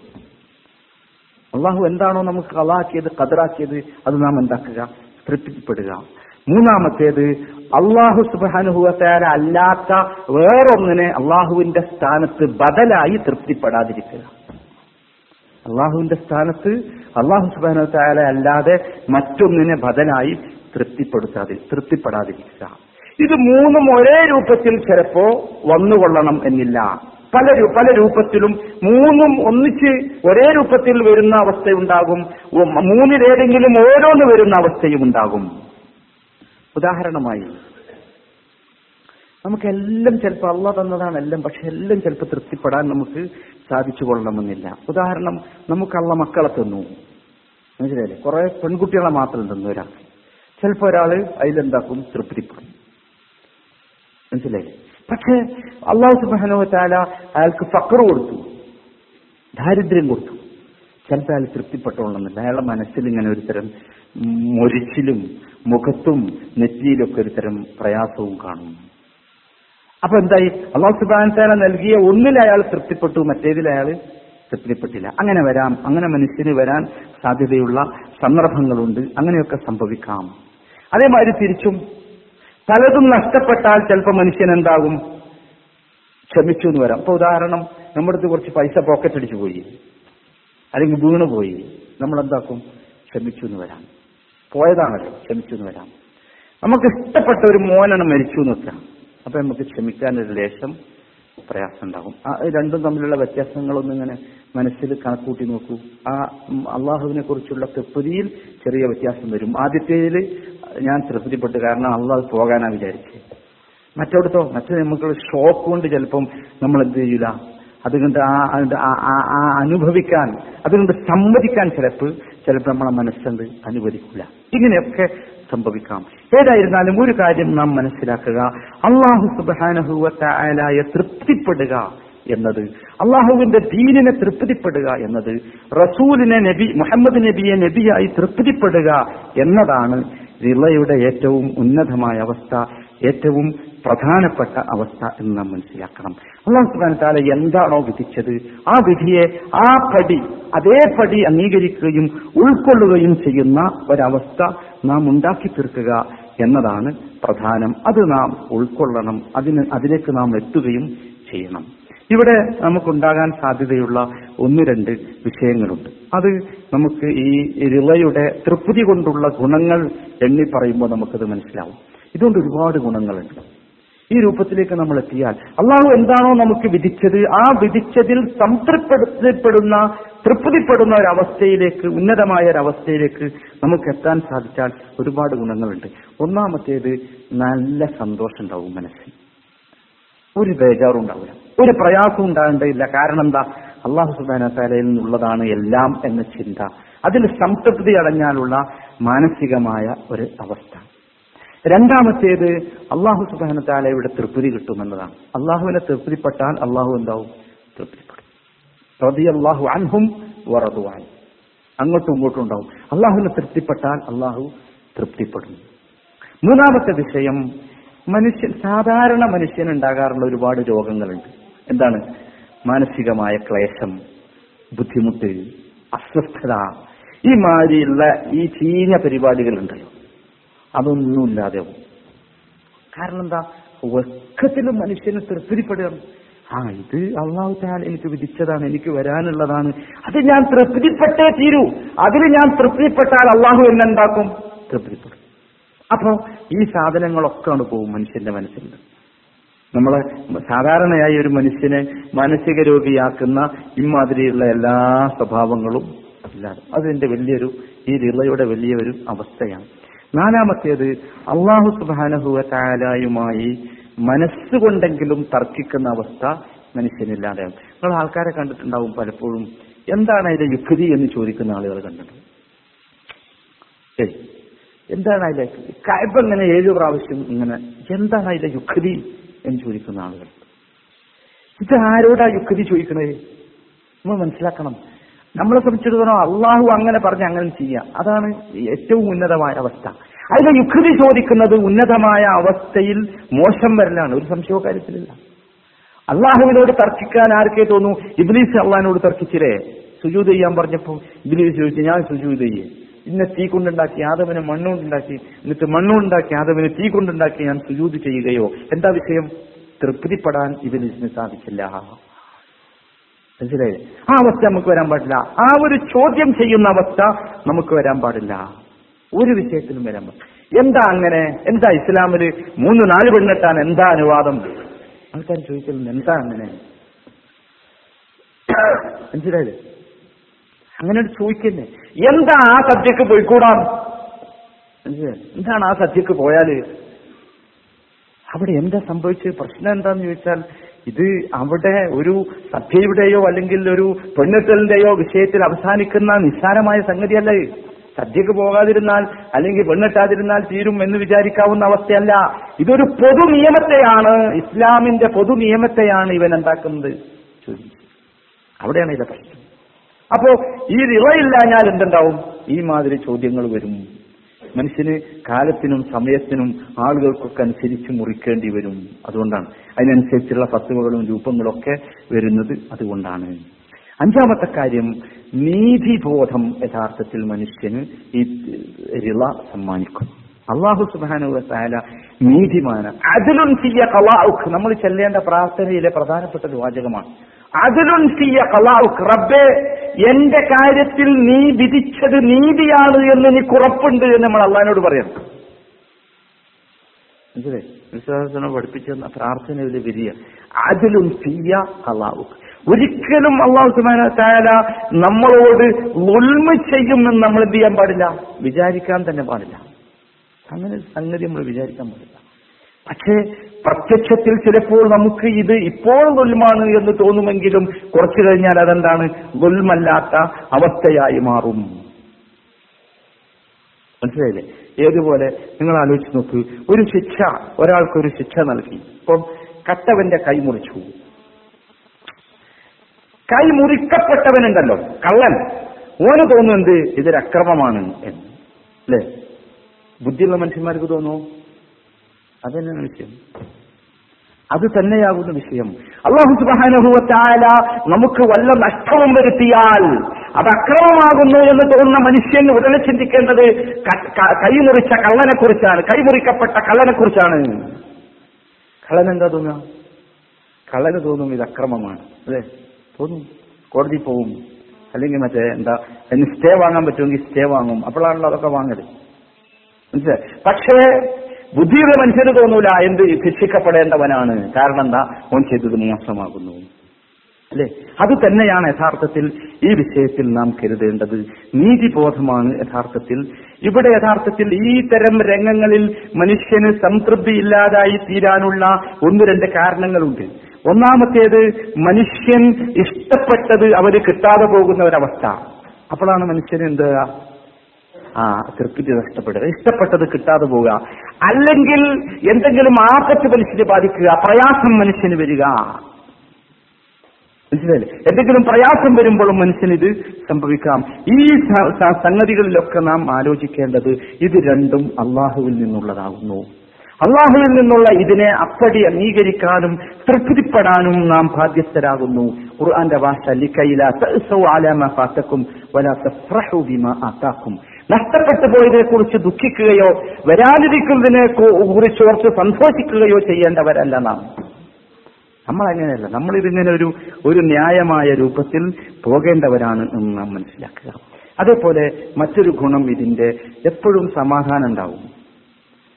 അള്ളാഹു എന്താണോ നമുക്ക് കലാക്കിയത് കതറാക്കിയത് അത് നാം എന്താക്കുക? തൃപ്തിപ്പെടുക. മൂന്നാമത്തേത് അള്ളാഹു സുബാനുഭവത്താര അല്ലാത്ത വേറൊന്നിനെ അള്ളാഹുവിന്റെ സ്ഥാനത്ത് ബദലായി തൃപ്തിപ്പെടാതിരിക്കുക. അള്ളാഹുവിന്റെ സ്ഥാനത്ത് അള്ളാഹു സുബാനുത്താല അല്ലാതെ മറ്റൊന്നിനെ ബദലായി തൃപ്തിപ്പെടുത്താതി തൃപ്തിപ്പെടാതിരിക്കുക. ഇത് മൂന്നും ഒരേ രൂപത്തിൽ ചിലപ്പോ വന്നുകൊള്ളണം എന്നില്ല. പല പല രൂപത്തിലും മൂന്നും ഒന്നിച്ച് ഒരേ രൂപത്തിൽ വരുന്ന അവസ്ഥയുണ്ടാകും മൂന്നിലേതെങ്കിലും ഓരോന്ന് വരുന്ന അവസ്ഥയും ഉണ്ടാകും ഉദാഹരണമായി നമുക്കെല്ലാം ചിലപ്പോൾ അള്ള തന്നതാണ് എല്ലാം പക്ഷെ എല്ലാം ചിലപ്പോൾ തൃപ്തിപ്പെടാൻ നമുക്ക് സാധിച്ചു കൊള്ളണമെന്നില്ല ഉദാഹരണം നമുക്ക് അള്ള മക്കളെ തന്നു. മനസ്സിലായില്ലേ? കുറെ പെൺകുട്ടികളെ മാത്രം തന്നു ഒരാൾ ചിലപ്പോൾ ഒരാൾ അതിലെന്താക്കും? തൃപ്തിപ്പെടും. മനസ്സിലായില്ലേ? പക്ഷെ അള്ളാഹു സുബാനോ അയാൾക്ക് ഫക്കർ കൊടുത്തു. ദാരിദ്ര്യം കൊടുത്തു. ചിലപ്പോൾ അയാൾ തൃപ്തിപ്പെട്ടോളണമെന്നില്ല അയാളുടെ മനസ്സിൽ ഇങ്ങനെ ഒരു തരം മൊരിച്ചിലും മുഖത്തും നെറ്റിയിലൊക്കെ ഒരു തരം പ്രയാസവും കാണും അപ്പൊ എന്തായി? അള്ളാഹു സുബാൻ താല നൽകിയ ഒന്നിൽ അയാൾ തൃപ്തിപ്പെട്ടു മറ്റേതിൽ അയാൾ തൃപ്തിപ്പെട്ടില്ല. അങ്ങനെ വരാം അങ്ങനെ മനുഷ്യന് വരാൻ സാധ്യതയുള്ള സന്ദർഭങ്ങളുണ്ട് അങ്ങനെയൊക്കെ സംഭവിക്കാം. അതേമാതിരി തിരിച്ചും പലതും നഷ്ടപ്പെട്ടാൽ ചിലപ്പോൾ മനുഷ്യൻ എന്താകും? ക്ഷമിച്ചു എന്ന് വരാം. ഇപ്പൊ ഉദാഹരണം നമ്മുടെ അടുത്ത് കുറച്ച് പൈസ പോക്കറ്റ് അടിച്ചു പോയി അല്ലെങ്കിൽ വീണ് പോയി നമ്മൾ എന്താക്കും ക്ഷമിച്ചു എന്ന് വരാം. പോയതാണല്ലോ ക്ഷമിച്ചു എന്ന് വരാം. നമുക്ക് ഇഷ്ടപ്പെട്ട ഒരു മോനാണ് മരിച്ചു എന്ന് വെക്കാം. അപ്പൊ നമുക്ക് ക്ഷമിക്കാനൊരു ലേശം പ്രയാസം ഉണ്ടാകും. ആ രണ്ടും തമ്മിലുള്ള വ്യത്യാസങ്ങളൊന്നും ഇങ്ങനെ മനസ്സിൽ കണക്കൂട്ടി നോക്കൂ. ആ അള്ളാഹുവിനെ കുറിച്ചുള്ള തൃപ്തിയിൽ ചെറിയ വ്യത്യാസം വരും. ആദ്യത്തേതിൽ ഞാൻ തൃപ്തിപ്പെട്ടു. കാരണം അള്ളാഹ് പോകാനാ വിചാരിച്ചത്. മറ്റോടത്തോ മറ്റേ നമുക്ക് ഷോക്ക് കൊണ്ട് ചിലപ്പം നമ്മൾ എന്ത് ചെയ്യില്ല അതുകൊണ്ട് ആ അനുഭവിക്കാൻ അതുകൊണ്ട് സമ്മതിക്കാൻ ചിലപ്പോൾ ചിലപ്പോൾ നമ്മളെ മനസ്സുണ്ട് അനുവദിക്കില്ല ഇങ്ങനെയൊക്കെ സംഭവിക്കാം. ഏതായിരുന്നാലും ഒരു കാര്യം നാം മനസ്സിലാക്കുക. അള്ളാഹു സുബാനഹുവലായ തൃപ്തിപ്പെടുക എന്നത് അള്ളാഹുവിന്റെ ദീനിനെ തൃപ്തിപ്പെടുക എന്നത് റസൂലിനെ നബി മുഹമ്മദ് നബിയെ നബിയായി തൃപ്തിപ്പെടുക എന്നതാണ് റിളയുടെ ഏറ്റവും ഉന്നതമായ അവസ്ഥ. ഏറ്റവും പ്രധാനപ്പെട്ട അവസ്ഥ എന്ന് നാം മനസ്സിലാക്കണം. അള്ളാഹു സുബാൻ താല എന്താണോ വിധിച്ചത്? ആ വിധിയെ ആ പടി അതേപടി അംഗീകരിക്കുകയും ഉൾക്കൊള്ളുകയും ചെയ്യുന്ന ഒരവസ്ഥ നാം ഉണ്ടാക്കി തീർക്കുക എന്നതാണ് പ്രധാനം. അത് നാം ഉൾക്കൊള്ളണം. അതിന് അതിലേക്ക് നാം എത്തുകയും ചെയ്യണം. ഇവിടെ നമുക്കുണ്ടാകാൻ സാധ്യതയുള്ള ഒന്ന് രണ്ട് വിഷയങ്ങളുണ്ട്. അത് നമുക്ക് ഈ റിളയുടെ തൃപ്തി കൊണ്ടുള്ള ഗുണങ്ങൾ എണ്ണി പറയുമ്പോൾ നമുക്കത് മനസ്സിലാവും. ഇതുകൊണ്ട് ഒരുപാട് ഗുണങ്ങളുണ്ട്. ഈ രൂപത്തിലേക്ക് നമ്മൾ എത്തിയാൽ അള്ളാഹു എന്താണോ നമുക്ക് വിധിച്ചത് ആ വിധിച്ചതിൽ സംതൃപ്തിപ്പെടുന്ന തൃപ്തിപ്പെടുന്ന ഒരവസ്ഥയിലേക്ക് ഉന്നതമായ ഒരവസ്ഥയിലേക്ക് നമുക്ക് എത്താൻ സാധിച്ചാൽ ഒരുപാട് ഗുണങ്ങളുണ്ട്. ഒന്നാമത്തേത് നല്ല സന്തോഷം ഉണ്ടാവും മനസ്സിൽ. ഒരു ബേജാറും ഉണ്ടാവില്ല. ഒരു പ്രയാസവും ഉണ്ടാകേണ്ടതില്ല കാരണം എന്താ? അള്ളാഹു സുബാന താലയിൽ നിന്നുള്ളതാണ് എല്ലാം എന്ന ചിന്ത. അതിൽ സംതൃപ്തി അടഞ്ഞാലുള്ള മാനസികമായ ഒരു അവസ്ഥ. രണ്ടാമത്തേത് അള്ളാഹു സുബാനത്താല ഇവിടെ തൃപ്തി കിട്ടുമെന്നതാണ്. അള്ളാഹുവിനെ തൃപ്തിപ്പെട്ടാൽ അള്ളാഹു എന്താവും? തൃപ്തിപ്പെടും. അൻഹും അങ്ങോട്ടും ഇങ്ങോട്ടും ഉണ്ടാവും. അള്ളാഹുവിനെ തൃപ്തിപ്പെട്ടാൽ അള്ളാഹു തൃപ്തിപ്പെടും. മൂന്നാമത്തെ വിഷയം മനുഷ്യൻ സാധാരണ മനുഷ്യൻ ഉണ്ടാകാറുള്ള ഒരുപാട് രോഗങ്ങളുണ്ട്. എന്താണ്? മാനസികമായ ക്ലേശം ബുദ്ധിമുട്ട് അസ്വസ്ഥത ഈ മാതിരിയുള്ള ഈ ചീഞ്ഞ പരിപാടികളുണ്ടല്ലോ. അതൊന്നുമില്ലാതെ കാരണം എന്താ? ഒക്കത്തിലും മനുഷ്യന് തൃപ്തിപ്പെടുകയാണ്. ആ ഇത് അള്ളാഹു താൻ എനിക്ക് വിധിച്ചതാണ് എനിക്ക് വരാനുള്ളതാണ്. അത് ഞാൻ തൃപ്തിപ്പെട്ടേ തീരൂ. അതിൽ ഞാൻ തൃപ്തിപ്പെട്ടാൽ അള്ളാഹു എന്നെന്താക്കും തൃപ്തിപ്പെടും. അപ്പോ ഈ സാധനങ്ങളൊക്കെ ആണ് പോകും മനുഷ്യന്റെ മനസ്സിൽ നമ്മളെ സാധാരണയായി ഒരു മനുഷ്യനെ മാനസിക രോഗിയാക്കുന്ന ഇമാതിരിയുള്ള എല്ലാ സ്വഭാവങ്ങളും ഇല്ലാതെ അതിന്റെ വലിയൊരു ഈ റിളയുടെ വലിയൊരു അവസ്ഥയാണ്. നാലാമത്തേത് അള്ളാഹു സുബാനഹുവായുമായി മനസ്സുകൊണ്ടെങ്കിലും തർക്കിക്കുന്ന അവസ്ഥ മനുഷ്യനില്ലാതെ. നിങ്ങൾ ആൾക്കാരെ കണ്ടിട്ടുണ്ടാവും പലപ്പോഴും. എന്താണ് അതിന്റെ യുക്തി എന്ന് ചോദിക്കുന്ന ആളുകൾ കണ്ടിട്ടുണ്ട്. ശരി എന്താണ് അതിലെ കയ്പ് ഇങ്ങനെ ഏഴു പ്രാവശ്യം ഇങ്ങനെ എന്താണ് അതിലെ യുക്തി എന്ന് ചോദിക്കുന്ന ആളുകൾ. ഇത് ആരോടാ യുക്തി ചോദിക്കണേ നമ്മൾ മനസ്സിലാക്കണം. നമ്മളെ സംബന്ധിച്ചിടത്തോളം അള്ളാഹു അങ്ങനെ പറഞ്ഞ് അങ്ങനെ ചെയ്യാം. അതാണ് ഏറ്റവും ഉന്നതമായ അവസ്ഥ. അതിലെ യുക്തി ചോദിക്കുന്നത് ഉന്നതമായ അവസ്ഥയിൽ മോശം വരലാണ്. ഒരു സംശയവും കാര്യത്തിലില്ല. അള്ളാഹുവിനോട് തർക്കിക്കാൻ ആർക്കേ തോന്നു? ഇബ്ലീസ് അള്ളഹാനോട് തർക്കിച്ചില്ലേ? സുജൂത് ചെയ്യാൻ പറഞ്ഞപ്പോൾ ഇബ്ലീസ് ചോദിച്ചു ഞാൻ സുജൂത് ചെയ്യേ. ഇന്നെ തീ കൊണ്ടുണ്ടാക്കി ആദവനെ മണ്ണുകൊണ്ടുണ്ടാക്കി എന്നിട്ട് മണ്ണുകൊണ്ടുണ്ടാക്കി ആദവനെ തീ കൊണ്ടുണ്ടാക്കി ഞാൻ സുജൂത് ചെയ്യുകയോ? എന്താ വിഷയം? തൃപ്തിപ്പെടാൻ ഇബ്ലീസിന് സാധിച്ചില്ല മനസ്സിലായില്ലേ? ആ അവസ്ഥ നമുക്ക് വരാൻ പാടില്ല. ആ ഒരു ചോദ്യം ചെയ്യുന്ന അവസ്ഥ നമുക്ക് വരാൻ പാടില്ല. ഒരു വിഷയത്തിലും വരാൻ പാടില്ല. എന്താ അങ്ങനെ? എന്താ ഇസ്ലാമിൽ മൂന്ന് നാല് പെണ്ണെട്ടാൻ എന്താ അനുവാദം? ആൾക്കാർ ചോദിക്കുന്നത് എന്താ അങ്ങനെ? മനസ്സിലായില്ലേ? അങ്ങനെ ചോദിക്കുന്നേ. എന്താ ആ സദ്യക്ക് പോയിക്കൂടാ? എന്താണ് ആ സദ്യക്ക് പോയാൽ? അവിടെ എന്താ സംഭവിച്ചത്? പ്രശ്നം എന്താന്ന് ചോദിച്ചാൽ ഇത് അവിടെ ഒരു സദ്യയുടെയോ അല്ലെങ്കിൽ ഒരു പെണ്ണെട്ടലിന്റെയോ വിഷയത്തിൽ അവസാനിക്കുന്ന നിസ്സാരമായ സംഗതിയല്ല. സദ്യക്ക് പോകാതിരുന്നാൽ അല്ലെങ്കിൽ പെണ്ണെട്ടാതിരുന്നാൽ തീരും എന്ന് വിചാരിക്കാവുന്ന അവസ്ഥയല്ല. ഇതൊരു പൊതു നിയമത്തെയാണ് ഇസ്ലാമിന്റെ പൊതു നിയമത്തെയാണ് ഇവൻ എന്താക്കുന്നത്? അവിടെയാണ് ഇതൊക്കെ പ്രശ്നം അപ്പോ ഈ റിളയില്ലാഞ്ഞാൽ എന്തുണ്ടാവും? ഈ മാതിരി ചോദ്യങ്ങൾ വരും. മനുഷ്യന് കാലത്തിനും സമയത്തിനും ആളുകൾക്കൊക്കെ അനുസരിച്ച് മുറിക്കേണ്ടി വരും. അതുകൊണ്ടാണ്. അതിനനുസരിച്ചുള്ള ഫത്തുവകളും രൂപങ്ങളൊക്കെ വരുന്നത് അതുകൊണ്ടാണ്. അഞ്ചാമത്തെ കാര്യം നീതിബോധം യഥാർത്ഥത്തിൽ മനുഷ്യന് ഈ റിള സമ്മാനിക്കും. അള്ളാഹു സുബാനുവല നീതിമാന അതിലും നമ്മൾ ചെല്ലേണ്ട പ്രാർത്ഥനയിലെ പ്രധാനപ്പെട്ട വാചകമാണ്. അതിലുൻ സിയ കലാവുക്ക് റബ്ബേ എന്റെ കാര്യത്തിൽ നീ വിധിച്ചത് നീതിയാണ് എന്ന് എനിക്ക് ഉറപ്പുണ്ട് എന്ന് നമ്മൾ അള്ളഹാനോട് പറയണം. വിശ്വാസനെ വിശ്വാസത്തിനെ പഠിപ്പിച്ച ഒരു വിധിയ. അതിലും സിയ കലാവുക്ക് ഒരിക്കലും അള്ളാഹു സുബാന താല നമ്മളോട് ഒൽമ ചെയ്യുമെന്ന് നമ്മൾ എന്ത് ചെയ്യാൻ പാടില്ല? വിചാരിക്കാൻ തന്നെ പാടില്ല. അങ്ങനെ സംഗതി നമ്മൾ വിചാരിക്കാൻ പാടില്ല. പക്ഷേ പ്രത്യക്ഷത്തിൽ ചിലപ്പോൾ നമുക്ക് ഇത് ഇപ്പോൾ ഗുൽമാണ് എന്ന് തോന്നുമെങ്കിലും കുറച്ചു കഴിഞ്ഞാൽ അതെന്താണ്? ഗുൽമല്ലാത്ത അവസ്ഥയായി മാറും. മനസ്സിലായില്ലേ? ഏതുപോലെ? നിങ്ങൾ ആലോചിച്ച് നോക്ക്. ഒരു ശിക്ഷ ഒരാൾക്കൊരു ശിക്ഷ നൽകി. ഇപ്പം കട്ടവന്റെ കൈ മുറിച്ചു. കൈ മുറിക്കപ്പെട്ടവനുണ്ടല്ലോ. കള്ളൻ. ഓന് തോന്നുന്നത് ഇതൊരു അക്രമമാണ് എന്ന്. അല്ലേ? ബുദ്ധിയുള്ള മനുഷ്യന്മാർക്ക് തോന്നുന്നു അതന്നെയാണ് വിഷയം. അത് തന്നെയാകുന്ന വിഷയം. അള്ളാഹു സുബാനുഭവത്തായ നമുക്ക് വല്ല നഷ്ടവും വരുത്തിയാൽ അത് അക്രമമാകുന്നു എന്ന് തോന്നുന്ന മനുഷ്യൻ ഉടനെ ചിന്തിക്കേണ്ടത് കൈമുറിച്ച കള്ളനെ കുറിച്ചാണ് കൈമുറിക്കപ്പെട്ട കള്ളനെ കുറിച്ചാണ് കള്ളൻ എന്താ തോന്നുക? കള്ളന് തോന്നും ഇത് അക്രമമാണ്. അല്ലേ? തോന്നും. കോടതി പോവും. അല്ലെങ്കിൽ മറ്റേ എന്താ അതിന് സ്റ്റേ വാങ്ങാൻ പറ്റുമെങ്കിൽ സ്റ്റേ വാങ്ങും. അപ്പോഴാണല്ലോ അതൊക്കെ വാങ്ങരുത് മനസ്സിലായി? പക്ഷേ ബുദ്ധിയുടെ മനുഷ്യന് തോന്നൂല. എന്ത്? ശിക്ഷിക്കപ്പെടേണ്ടവനാണ്. കാരണം എന്താ? ഓൻ ചെയ്തത് മോശമാകുന്നു. അല്ലെ? അത് തന്നെയാണ് യഥാർത്ഥത്തിൽ ഈ വിഷയത്തിൽ നാം കരുതേണ്ടത്. നീതിബോധമാണ് യഥാർത്ഥത്തിൽ. ഇവിടെ യഥാർത്ഥത്തിൽ ഈ തരം രംഗങ്ങളിൽ മനുഷ്യന് സംതൃപ്തി ഇല്ലാതായി തീരാനുള്ള ഒന്ന് രണ്ട് കാരണങ്ങളുണ്ട്. ഒന്നാമത്തേത് മനുഷ്യൻ ഇഷ്ടപ്പെട്ടത് അവർ കിട്ടാതെ പോകുന്ന ഒരവസ്ഥ. അപ്പോഴാണ് മനുഷ്യന് എന്ത് ആ തൃപ്തി നഷ്ടപ്പെടുക ഇഷ്ടപ്പെട്ടത് കിട്ടാതെ പോവുക. അല്ലെങ്കിൽ എന്തെങ്കിലും ആപത്ത് മനുഷ്യനെ ബാധിക്കുക പ്രയാസം മനുഷ്യന് വരിക. മനസ്സിലായില്ലേ? എന്തെങ്കിലും പ്രയാസം വരുമ്പോഴും മനുഷ്യന് ഇത് സംഭവിക്കാം. ഈ സംഗതികളിലൊക്കെ നാം ആലോചിക്കേണ്ടത് ഇത് രണ്ടും അള്ളാഹുവിൽ നിന്നുള്ളതാകുന്നു. അള്ളാഹുവിൽ നിന്നുള്ള ഇതിനെ അപ്പടി അംഗീകരിക്കാനും തൃപ്തിപ്പെടാനും നാം ബാധ്യസ്ഥരാകുന്നു. ഖുർആന്റെ ഭാഷ ലിക്കയില നഷ്ടപ്പെട്ടു പോയതിനെ കുറിച്ച് ദുഃഖിക്കുകയോ വരാനിരിക്കുന്നതിനെ കുറിച്ച് ഓർത്ത് സന്തോഷിക്കുകയോ ചെയ്യേണ്ടവരല്ല നാം. നമ്മൾ അങ്ങനെയല്ല നമ്മൾ ഇതിങ്ങനെ ഒരു ഒരു ന്യായമായ രൂപത്തിൽ പോകേണ്ടവരാണ് എന്ന് നാം മനസ്സിലാക്കുക. അതേപോലെ മറ്റൊരു ഗുണം ഇതിന്റെ എപ്പോഴും സമാധാനം ഉണ്ടാവും.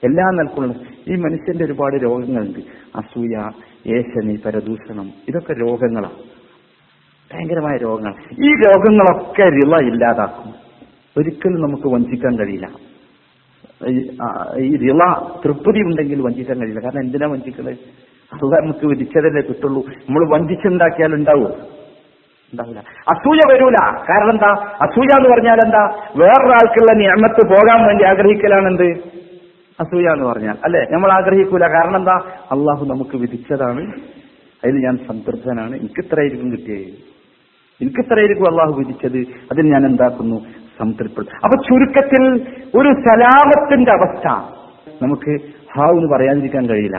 എല്ലാ നിലക്കുള്ള ഈ മനുഷ്യന്റെ ഒരുപാട് രോഗങ്ങളുണ്ട്. അസൂയ ഏശനി പരദൂഷണം ഇതൊക്കെ രോഗങ്ങളാണ് ഭയങ്കരമായ രോഗങ്ങൾ ഈ രോഗങ്ങളൊക്കെ റിള ഇല്ലാതാക്കും. ഒരിക്കലും നമുക്ക് വഞ്ചിക്കാൻ കഴിയില്ല. ഈ- റിള തൃപ്തി ഉണ്ടെങ്കിൽ വഞ്ചിക്കാൻ കഴിയില്ല. കാരണം എന്തിനാ വഞ്ചിക്കുന്നത് അല്ല നമുക്ക് വിധിച്ചതല്ലേ കിട്ടുള്ളൂ. നമ്മൾ വഞ്ചിച്ചുണ്ടാക്കിയാൽ ഉണ്ടാവോ ഉണ്ടാവില്ല. അസൂയ വരൂല. കാരണം എന്താ? അസൂയ എന്ന് പറഞ്ഞാൽ എന്താ? വേറൊരാൾക്കുള്ള നിയമത്ത് പോകാൻ വേണ്ടി ആഗ്രഹിക്കലാണ് എന്ത് അസൂയ എന്ന് പറഞ്ഞാൽ. അല്ലെ? നമ്മൾ ആഗ്രഹിക്കൂല. കാരണം എന്താ? അള്ളാഹു നമുക്ക് വിധിച്ചതാണ്. അതിൽ ഞാൻ സംതൃപ്തനാണ്. എനിക്ക് ഇത്രയായിരിക്കും കിട്ടിയത്. എനിക്ക് ഇത്രയായിരിക്കും അള്ളാഹു വിധിച്ചത്. അതിൽ ഞാൻ എന്താക്കുന്നു? സംതൃപ്തി അപ്പൊ ചുരുക്കത്തിൽ ഒരു സലാമത്തിന്റെ അവസ്ഥ. നമുക്ക് ഹാവ് എന്ന് പറയാതിരിക്കാൻ കഴിയില്ല.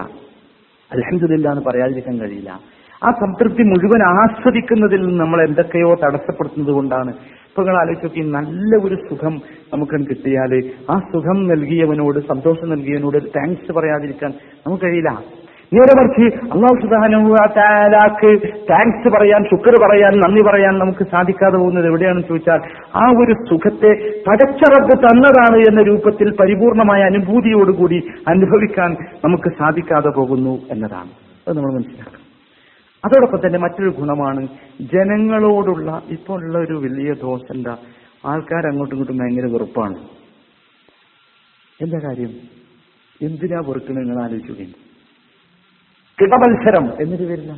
അലഹമില്ല എന്ന് പറയാതിരിക്കാൻ കഴിയില്ല. ആ സംതൃപ്തി മുഴുവൻ ആസ്വദിക്കുന്നതിൽ നിന്ന് നമ്മൾ എന്തൊക്കെയോ തടസ്സപ്പെടുത്തുന്നത് കൊണ്ടാണ്. ഇപ്പൊ നിങ്ങൾ ആലോചിച്ചോക്കി നല്ല ഒരു സുഖം നമുക്ക് കിട്ടിയാൽ ആ സുഖം നൽകിയവനോട് സന്തോഷം നൽകിയവനോട് താങ്ക്സ് പറയാതിരിക്കാൻ നമുക്ക് കഴിയില്ല. നേരെ മറിച്ച് അള്ളാഹു സുധാനുക്ക് താങ്ക്സ് പറയാൻ ശുക്ർ പറയാൻ നന്ദി പറയാൻ നമുക്ക് സാധിക്കാതെ പോകുന്നത് എവിടെയാണെന്ന് ചോദിച്ചാൽ ആ ഒരു സുഖത്തെ പടച്ചറബ് തന്നതാണ് എന്ന രൂപത്തിൽ പരിപൂർണമായ അനുഭൂതിയോടുകൂടി അനുഭവിക്കാൻ നമുക്ക് സാധിക്കാതെ പോകുന്നു എന്നതാണ്. അത് നമ്മൾ മനസ്സിലാക്കണം. അതോടൊപ്പം തന്നെ മറ്റൊരു ഗുണമാണ് ജനങ്ങളോടുള്ള ഇപ്പോൾ ഉള്ള ഒരു വലിയ ദോഷം എന്താ ആൾക്കാർ അങ്ങോട്ടും ഇങ്ങോട്ടും ഭയങ്കര വെറുപ്പാണ്. എന്താ കാര്യം? എന്തിനാ വെറുക്കുന്നത് നിങ്ങൾ ആലോചിക്കുകയും കിടമത്സരം. എന്നൊരു പേരില്ല?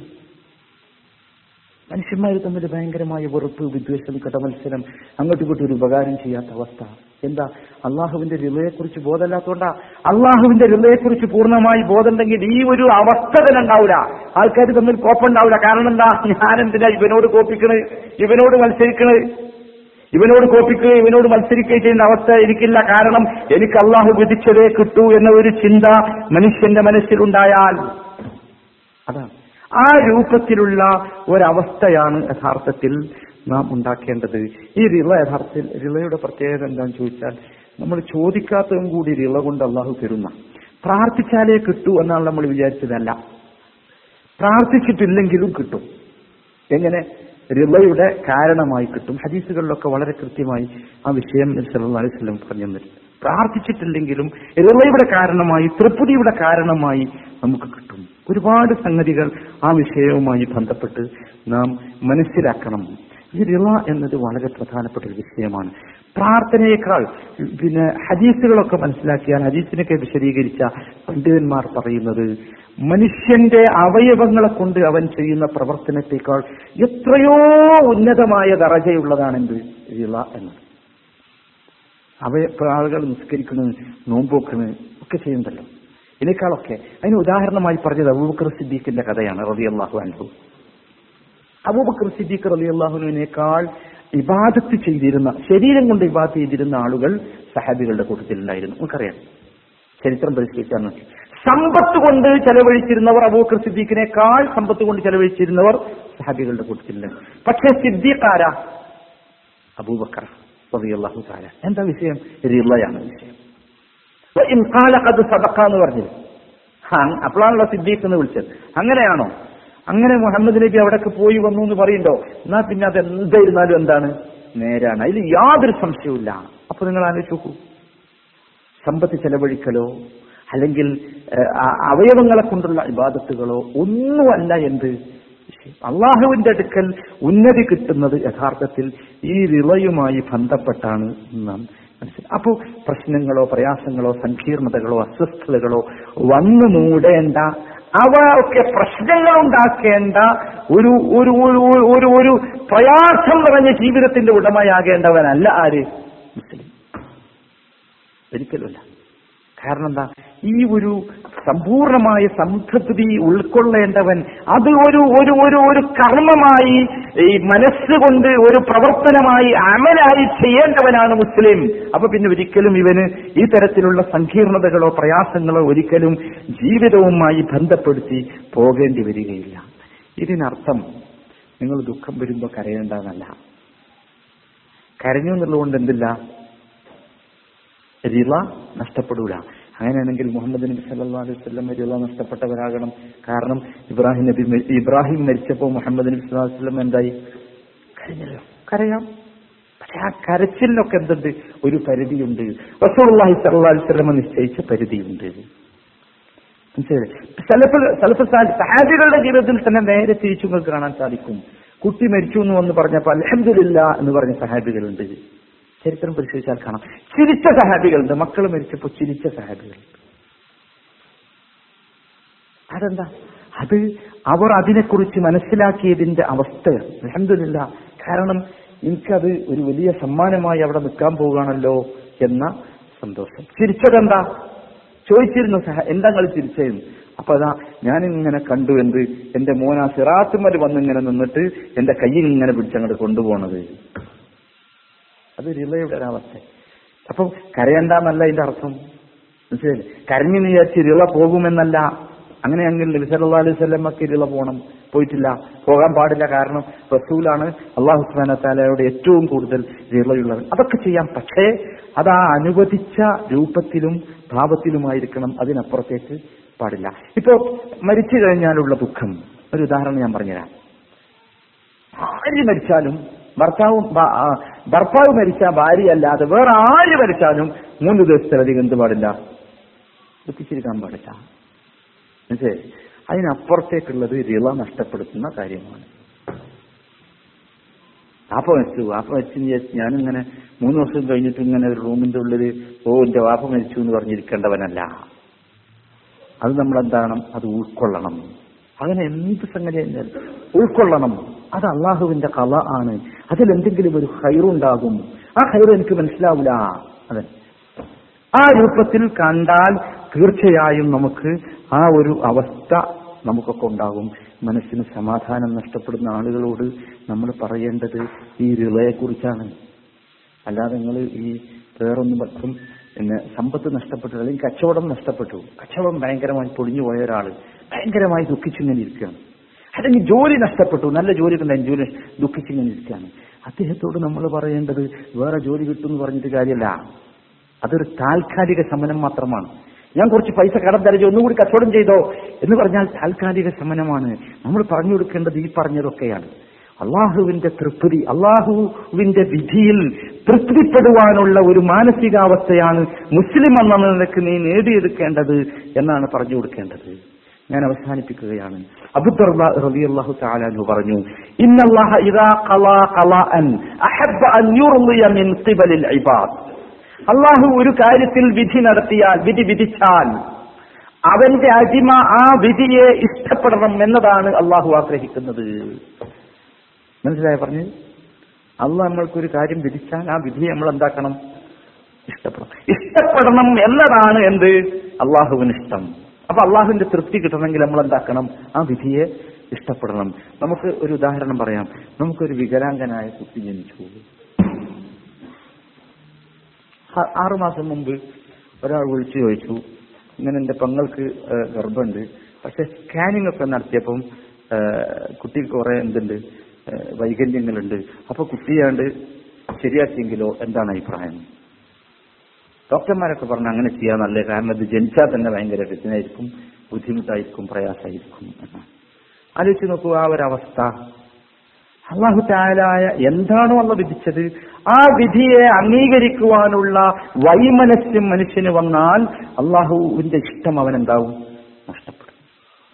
മനുഷ്യന്മാർ തമ്മിൽ ഭയങ്കരമായ വെറുപ്പ് വിദ്വേഷം കിടമത്സരം അങ്ങോട്ടും ഇങ്ങോട്ടും ഒരു ഉപകാരം ചെയ്യാത്ത അവസ്ഥ. എന്താ? അള്ളാഹുവിന്റെ രിളയെക്കുറിച്ച് ബോധമില്ലാത്തോണ്ടാ? അള്ളാഹുവിന്റെ രിളയെക്കുറിച്ച് പൂർണമായി ബോധമുണ്ടെങ്കിൽ ഈ ഒരു അവസ്ഥ തന്നെ ഉണ്ടാവില്ല ആൾക്കാർ തമ്മിൽ കോപ്പുണ്ടാവില്ല കാരണം എന്താ? ഞാൻ എന്തിനാ ഇവനോട് കോപ്പിക്കണ്? ഇവനോട് മത്സരിക്കണ്? ഇവനോട് കോപ്പിക്കുകയും ഇവനോട് മത്സരിക്കുകയും ചെയ്യുന്ന അവസ്ഥ എനിക്കില്ല. കാരണം എനിക്ക് അള്ളാഹു വിധിച്ചതേ കിട്ടൂ എന്ന ഒരു ചിന്ത മനുഷ്യന്റെ മനസ്സിലുണ്ടായാൽ അതാണ്. ആ രൂപത്തിലുള്ള ഒരവസ്ഥയാണ് യഥാർത്ഥത്തിൽ നാം ഉണ്ടാക്കേണ്ടത്. ഈ റിള യഥാർത്ഥത്തിൽ റിളയുടെ പ്രത്യേകത എന്താണെന്ന് ചോദിച്ചാൽ നമ്മൾ ചോദിക്കാത്തതും കൂടി റിള കൊണ്ട് അള്ളാഹു തരുന്ന. പ്രാർത്ഥിച്ചാലേ കിട്ടൂ എന്നാണ് നമ്മൾ വിചാരിച്ചതല്ല. പ്രാർത്ഥിച്ചിട്ടില്ലെങ്കിലും കിട്ടും. എങ്ങനെ? റിളയുടെ കാരണമായി കിട്ടും. ഹദീസുകളിലൊക്കെ വളരെ കൃത്യമായി ആ വിഷയം സല്ലല്ലാഹു അലൈഹി വസല്ലം പറഞ്ഞു തന്നിട്ടുണ്ട്. പ്രാർത്ഥിച്ചിട്ടില്ലെങ്കിലും റിളയുടെ കാരണമായി തൃപ്തിയുടെ കാരണമായി നമുക്ക് കിട്ടും. ഒരുപാട് സംഗതികൾ ആ വിഷയവുമായി ബന്ധപ്പെട്ട് നാം മനസ്സിലാക്കണം. ഈ റിള എന്നത് വളരെ പ്രധാനപ്പെട്ട ഒരു വിഷയമാണ്. പ്രാർത്ഥനയേക്കാൾ പിന്നെ ഹദീസുകളൊക്കെ മനസ്സിലാക്കിയാൽ ഹദീസിനൊക്കെ വിശദീകരിച്ച പണ്ഡിതന്മാർ പറയുന്നത് മനുഷ്യന്റെ അവയവങ്ങളെ കൊണ്ട് അവൻ ചെയ്യുന്ന പ്രവർത്തനത്തെക്കാൾ എത്രയോ ഉന്നതമായ ദറജയുള്ളതാണ് എന്ത് റിള എന്നത്. അവയ ആളുകൾ നിസ്കരിക്കുന്നത് നോമ്പോക്കണ് ഒക്കെ ചെയ്യുന്നുണ്ടല്ലോ ഇതിനേക്കാളൊക്കെ അതിന് ഉദാഹരണമായി പറഞ്ഞത് അബൂബക്കർ സിദ്ദീഖിന്റെ കഥയാണ് റബി അള്ളാഹു അൻഹു. അബൂബക്കർ സിദ്ദീഖ് റബി അള്ളാഹുവിനേക്കാൾ ഇബാദത്ത് ചെയ്തിരുന്ന ശരീരം കൊണ്ട് ഇബാദത്ത് ചെയ്തിരുന്ന ആളുകൾ സഹാബികളുടെ കൂട്ടത്തിലുണ്ടായിരുന്നു. നമുക്കറിയാം ചരിത്രം പരിശോധിച്ചാൽ മതി സമ്പത്ത് കൊണ്ട് ചെലവഴിച്ചിരുന്നവർ അബൂബക്കർ സിദ്ദീഖിനേക്കാൾ സമ്പത്ത് കൊണ്ട് ചെലവഴിച്ചിരുന്നവർ സഹാബികളുടെ കൂട്ടത്തിലുണ്ട് പക്ഷേ സിദ്ദീഖാര അബൂബക്കർ റബിയല്ലാഹു താര എന്താ വിഷയം? റിളയാണ് വിഷയം. പറഞ്ഞത് ആ, അപ്പോഴാണല്ലോ സിദ്ദീഖ് എന്ന് വിളിച്ചത്. അങ്ങനെയാണോ? അങ്ങനെ മുഹമ്മദ് നബി അവിടേക്ക് പോയി വന്നു എന്ന് പറയുണ്ടോ എന്നാ പിന്നെ അത് എന്തായിരുന്നാലും എന്താണ്? നേരാണ്. അതിൽ യാതൊരു സംശയവുമില്ല അപ്പൊ നിങ്ങൾ ആലോചിച്ച് സമ്പത്ത് ചെലവഴിക്കലോ അല്ലെങ്കിൽ അവയവങ്ങളെ കൊണ്ടുള്ള വിവാദത്തുകളോ ഒന്നുമല്ല എന്ത്? അള്ളാഹുവിന്റെ അടുക്കൽ ഉന്നതി കിട്ടുന്നത് യഥാർത്ഥത്തിൽ ഈ വിളയുമായി ബന്ധപ്പെട്ടാണ് നാം. അപ്പോൾ പ്രശ്നങ്ങളോ പ്രയാസങ്ങളോ സങ്കീർണതകളോ അസ്വസ്ഥതകളോ വന്നു മൂടേണ്ട അവ ഒക്കെ പ്രശ്നങ്ങൾ ഉണ്ടാക്കേണ്ട ഒരു ഒരു- ഒരു ഒരു പ്രയാസം നിറഞ്ഞ ജീവിതത്തിന്റെ ഉടമയാകേണ്ടവനല്ല ആര്? മുസ്ലിം. ഒരിക്കലുമല്ല. കാരണം എന്താ? ഈ ഒരു സമ്പൂർണമായ സംതൃപ്തി ഉൾക്കൊള്ളേണ്ടവൻ അത് ഒരു ഒരു ഒരു ഒരു കർമ്മമായി ഈ മനസ്സുകൊണ്ട് ഒരു പ്രവർത്തനമായി അമലായി ചെയ്യേണ്ടവനാണ് മുസ്ലിം. അപ്പൊ പിന്നെ ഒരിക്കലും ഇവന് ഈ തരത്തിലുള്ള സങ്കീർണതകളോ പ്രയാസങ്ങളോ ഒരിക്കലും ജീവിതവുമായി ബന്ധപ്പെടുത്തി പോകേണ്ടി വരികയില്ല. ഇതിനർത്ഥം നിങ്ങൾ ദുഃഖം വരുമ്പോൾ കരയേണ്ടെന്നല്ല കരഞ്ഞു എന്നുള്ളതുകൊണ്ട് എന്തില്ല? റിള നഷ്ടപ്പെടൂല. അങ്ങനെയാണെങ്കിൽ മുഹമ്മദ് നബി സല്ലാ അലൈഹി വസല്ലം റിള നഷ്ടപ്പെട്ടവരാകണം. കാരണം ഇബ്രാഹിം നബി ഇബ്രാഹിം മരിച്ചപ്പോൾ മുഹമ്മദ് നബി അലൈഹി വസല്ലം എന്തായി? കരഞ്ഞല്ലോ. കരയാം. പക്ഷെ ആ കരച്ചിലിനൊക്കെ എന്തുണ്ട്? ഒരു പരിധിയുണ്ട്. റസൂലുള്ളാഹി സല്ലാ അലൈഹി വസല്ലം നിശ്ചയിച്ച പരിധിയുണ്ട്. സഹാബികളുടെ ജീവിതത്തിൽ തന്നെ നേരെ തിരിച്ചു നിങ്ങൾക്ക് കാണാൻ സാധിക്കും. കുട്ടി മരിച്ചു എന്ന് വന്ന് പറഞ്ഞപ്പോൾ അലഹമില്ല എന്ന് പറഞ്ഞ സഹാബികളുണ്ട്. ചരിത്രം പരിശോധിച്ചാൽ കാണാം. ചിരിച്ച സഹാബികളുണ്ട്. മക്കൾ മരിച്ചപ്പോൾ ചിരിച്ച സഹാബികളുണ്ട്. അതെന്താ? അത് അവർ അതിനെക്കുറിച്ച് മനസ്സിലാക്കിയതിന്റെ അവസ്ഥ. അലഹമില്ല കാരണം എനിക്കത് ഒരു വലിയ സമ്മാനമായി അവിടെ നിൽക്കാൻ പോവുകയാണല്ലോ എന്ന സന്തോഷം. ചിരിച്ചതെന്താ? ചോദിച്ചിരുന്നു സഹ എന്താ നിങ്ങൾ ചിരിച്ചതെന്ന്? അപ്പൊ അതാ ഞാനിങ്ങനെ കണ്ടു എന്ത്? എന്റെ മോനാ സിറാത്തുമര് വന്നിങ്ങനെ നിന്നിട്ട് എന്റെ കയ്യിൽ ഇങ്ങനെ പിടിച്ചങ്ങോട്ട് കൊണ്ടുപോണത്. അത് റിളയുടെ ഒരവസ്ഥ. അപ്പം കരയണ്ടെന്നല്ല ഇതിന്റെ അർത്ഥം. മനസ്സിലായില്ലേ? കരഞ്ഞു വിചാരിച്ച് റിള പോകുമെന്നല്ല. അങ്ങനെ നബി സല്ലല്ലാഹു അലൈഹി സ്വല്ലമ്മക്ക് റിള പോകണം പോയിട്ടില്ല. പോകാൻ പാടില്ല. കാരണം റസൂലാണ് അള്ളാഹു ഹുസ്മാൻ താലയോട് ഏറ്റവും കൂടുതൽ റിളയുള്ളവൻ അതൊക്കെ ചെയ്യാം. പക്ഷേ അത് ആ അനുവദിച്ച രൂപത്തിലും ഭാവത്തിലുമായിരിക്കണം. അതിനപ്പുറത്തേക്ക് പാടില്ല. ഇപ്പോ മരിച്ചു കഴിഞ്ഞാലുള്ള ദുഃഖം. ഒരു ഉദാഹരണം ഞാൻ പറഞ്ഞുതരാം. ആര് മരിച്ചാലും ഭർത്താവും ഭർത്താവ് മരിച്ച ഭാര്യ അല്ലാതെ വേറെ ആര് മരിച്ചാലും മൂന്ന് ദിവസത്തിലധികം എന്ത് പാടില്ല. ദുഃഖിച്ചിരിക്കാൻ പാടില്ല. മനസ്സിലായി? അതിനപ്പുറത്തേക്കുള്ളത് റിള നഷ്ടപ്പെടുത്തുന്ന കാര്യമാണ്. വാപ്പ മരിച്ചു. വാപ്പ മരിച്ചു ഞാനിങ്ങനെ മൂന്ന് വർഷം കഴിഞ്ഞിട്ട് ഇങ്ങനെ ഒരു റൂമിന്റെ ഉള്ളിൽ ഓ എന്റെ വാപ്പ മരിച്ചു എന്ന് പറഞ്ഞിരിക്കേണ്ടവനല്ല. അത് നമ്മൾ എന്താണ് അത് ഉൾക്കൊള്ളണം. അങ്ങനെ എന്ത് സംഗതി ഉൾക്കൊള്ളണം. അത് അള്ളാഹുവിന്റെ കല ആണ്. അതിൽ എന്തെങ്കിലും ഒരു ഹൈറുണ്ടാകും ആ ഹൈർ എനിക്ക് മനസ്സിലാവില്ല അതെ. ആ രൂപത്തിൽ കണ്ടാൽ തീർച്ചയായും നമുക്ക് ആ ഒരു അവസ്ഥ നമുക്കൊക്കെ ഉണ്ടാകും. മനസ്സിന് സമാധാനം നഷ്ടപ്പെടുന്ന ആളുകളോട് നമ്മൾ പറയേണ്ടത് ഈ റിളയെ കുറിച്ചാണ് അല്ലാതെ നിങ്ങൾ ഈ വേറൊന്നും പറ്റും പിന്നെ സമ്പത്ത് നഷ്ടപ്പെട്ടു അല്ലെങ്കിൽ കച്ചവടം നഷ്ടപ്പെട്ടു. കച്ചവടം ഭയങ്കരമായി പൊളിഞ്ഞു പോയ ഒരാൾ ഭയങ്കരമായി ദുഃഖിച്ചിങ്ങനെ ഇരിക്കുകയാണ്. അല്ലെങ്കിൽ ജോലി നഷ്ടപ്പെട്ടു. നല്ല ജോലി ഉണ്ടായി ജോലി ദുഃഖിച്ച് ഞാൻ ഇരിക്കുകയാണ്. അദ്ദേഹത്തോട് നമ്മൾ പറയേണ്ടത് വേറെ ജോലി കിട്ടും എന്ന് പറഞ്ഞിട്ട് കാര്യമല്ല. അതൊരു താൽക്കാലിക ശമനം മാത്രമാണ്. ഞാൻ കുറച്ച് പൈസ കടം തരഞ്ഞു ഒന്നുകൂടി കച്ചവടം ചെയ്തോ എന്ന് പറഞ്ഞാൽ താൽക്കാലിക ശമനമാണ്. നമ്മൾ പറഞ്ഞു കൊടുക്കേണ്ടത് ഈ പറഞ്ഞതൊക്കെയാണ്. അള്ളാഹുവിന്റെ തൃപ്തി അള്ളാഹുവിന്റെ വിധിയിൽ തൃപ്തിപ്പെടുവാനുള്ള ഒരു മാനസികാവസ്ഥയാണ് മുസ്ലിം എന്ന നിലയ്ക്ക് നീ നേടിയെടുക്കേണ്ടത് എന്നാണ് പറഞ്ഞു കൊടുക്കേണ്ടത്. ഞാൻ അവസാനിപ്പിക്കുകയാണ്. താലാനു പറഞ്ഞു അള്ളാഹു ഒരു കാര്യത്തിൽ വിധി നടത്തിയാൽ വിധി വിധിച്ചാൽ അവന്റെ അടിമ ആ വിധിയെ ഇഷ്ടപ്പെടണം എന്നതാണ് അള്ളാഹു ആഗ്രഹിക്കുന്നത്. മനസ്സിലായ പറഞ്ഞു? അള്ളാഹ് നമ്മൾക്കൊരു കാര്യം വിധിച്ചാൽ ആ വിധിയെ നമ്മൾ എന്താക്കണം? ഇഷ്ടപ്പെടണം. ഇഷ്ടപ്പെടണം എന്നതാണ് എന്ത്? അള്ളാഹുവിന് ഇഷ്ടം അപ്പൊ അള്ളാഹുവിന്റെ തൃപ്തി കിട്ടണമെങ്കിൽ നമ്മൾ എന്താക്കണം? ആ വിധിയെ ഇഷ്ടപ്പെടണം. നമുക്ക് ഒരു ഉദാഹരണം പറയാം. നമുക്കൊരു വികലാംഗനായ കുട്ടി ജനിച്ചു. ആറുമാസം മുമ്പ് ഒരാൾ വിളിച്ചു ചോദിച്ചു ഇങ്ങനെ എന്റെ പങ്ങൾക്ക് ഗർഭമുണ്ട്. പക്ഷെ സ്കാനിംഗ് ഒക്കെ നടത്തിയപ്പം കുട്ടി കുട്ടിക്ക് കുറെ എന്തുണ്ട്? വൈകല്യങ്ങളുണ്ട്. അപ്പൊ കുട്ടിയാണ്ട് ശരിയാക്കിയെങ്കിലോ? എന്താണ് അഭിപ്രായം? ഡോക്ടർമാരൊക്കെ പറഞ്ഞു അങ്ങനെ ചെയ്യാൻ നല്ല കാരണം ഇത് ജനിച്ചാൽ തന്നെ ഭയങ്കര രചനയായിരിക്കും ബുദ്ധിമുട്ടായിരിക്കും പ്രയാസമായിരിക്കും എന്നാണ് ആലോചിച്ച് നോക്കൂ ആ ഒരവസ്ഥ. അള്ളാഹു താലായ എന്താണോ അള്ള വിധിച്ചത്? ആ വിധിയെ അംഗീകരിക്കുവാനുള്ള വൈമനസ്യം മനുഷ്യന് വന്നാൽ അള്ളാഹുവിന്റെ ഇഷ്ടം അവൻ എന്താവും നഷ്ടപ്പെടും.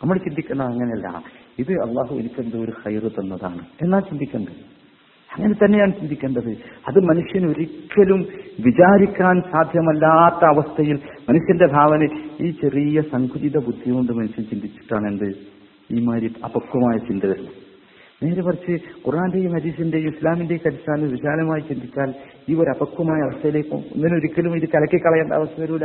നമ്മൾ ചിന്തിക്കുന്നത് അങ്ങനെയല്ല. ഇത് അള്ളാഹു എനിക്കെന്തോ ഒരു ഹൈറ് തന്നതാണ്. എന്നാ ചിന്തിക്കേണ്ടത് അങ്ങനെ തന്നെയാണ് ചിന്തിക്കേണ്ടത്. അത് മനുഷ്യൻ ഒരിക്കലും വിചാരിക്കാൻ സാധ്യമല്ലാത്ത അവസ്ഥയിൽ മനുഷ്യന്റെ ഭാവന ഈ ചെറിയ സങ്കുചിത ബുദ്ധി കൊണ്ട് മനുഷ്യൻ ചിന്തിച്ചിട്ടാണ് എന്ത്? ഈ മാതിരി അപക്വമായ ചിന്ത വരുന്നത്. നേരെ മറിച്ച് ഖുറാന്റെയും ഹദീസിന്റെയും ഇസ്ലാമിന്റെയും അടിസ്ഥാനം വിശാലമായി ചിന്തിച്ചാൽ ഈ ഒരു അപക്വമായ അവസ്ഥയിലേക്ക് ഒന്നിനൊരിക്കലും ഇത് കലക്കി കളയേണ്ട അവസ്ഥ വരൂല.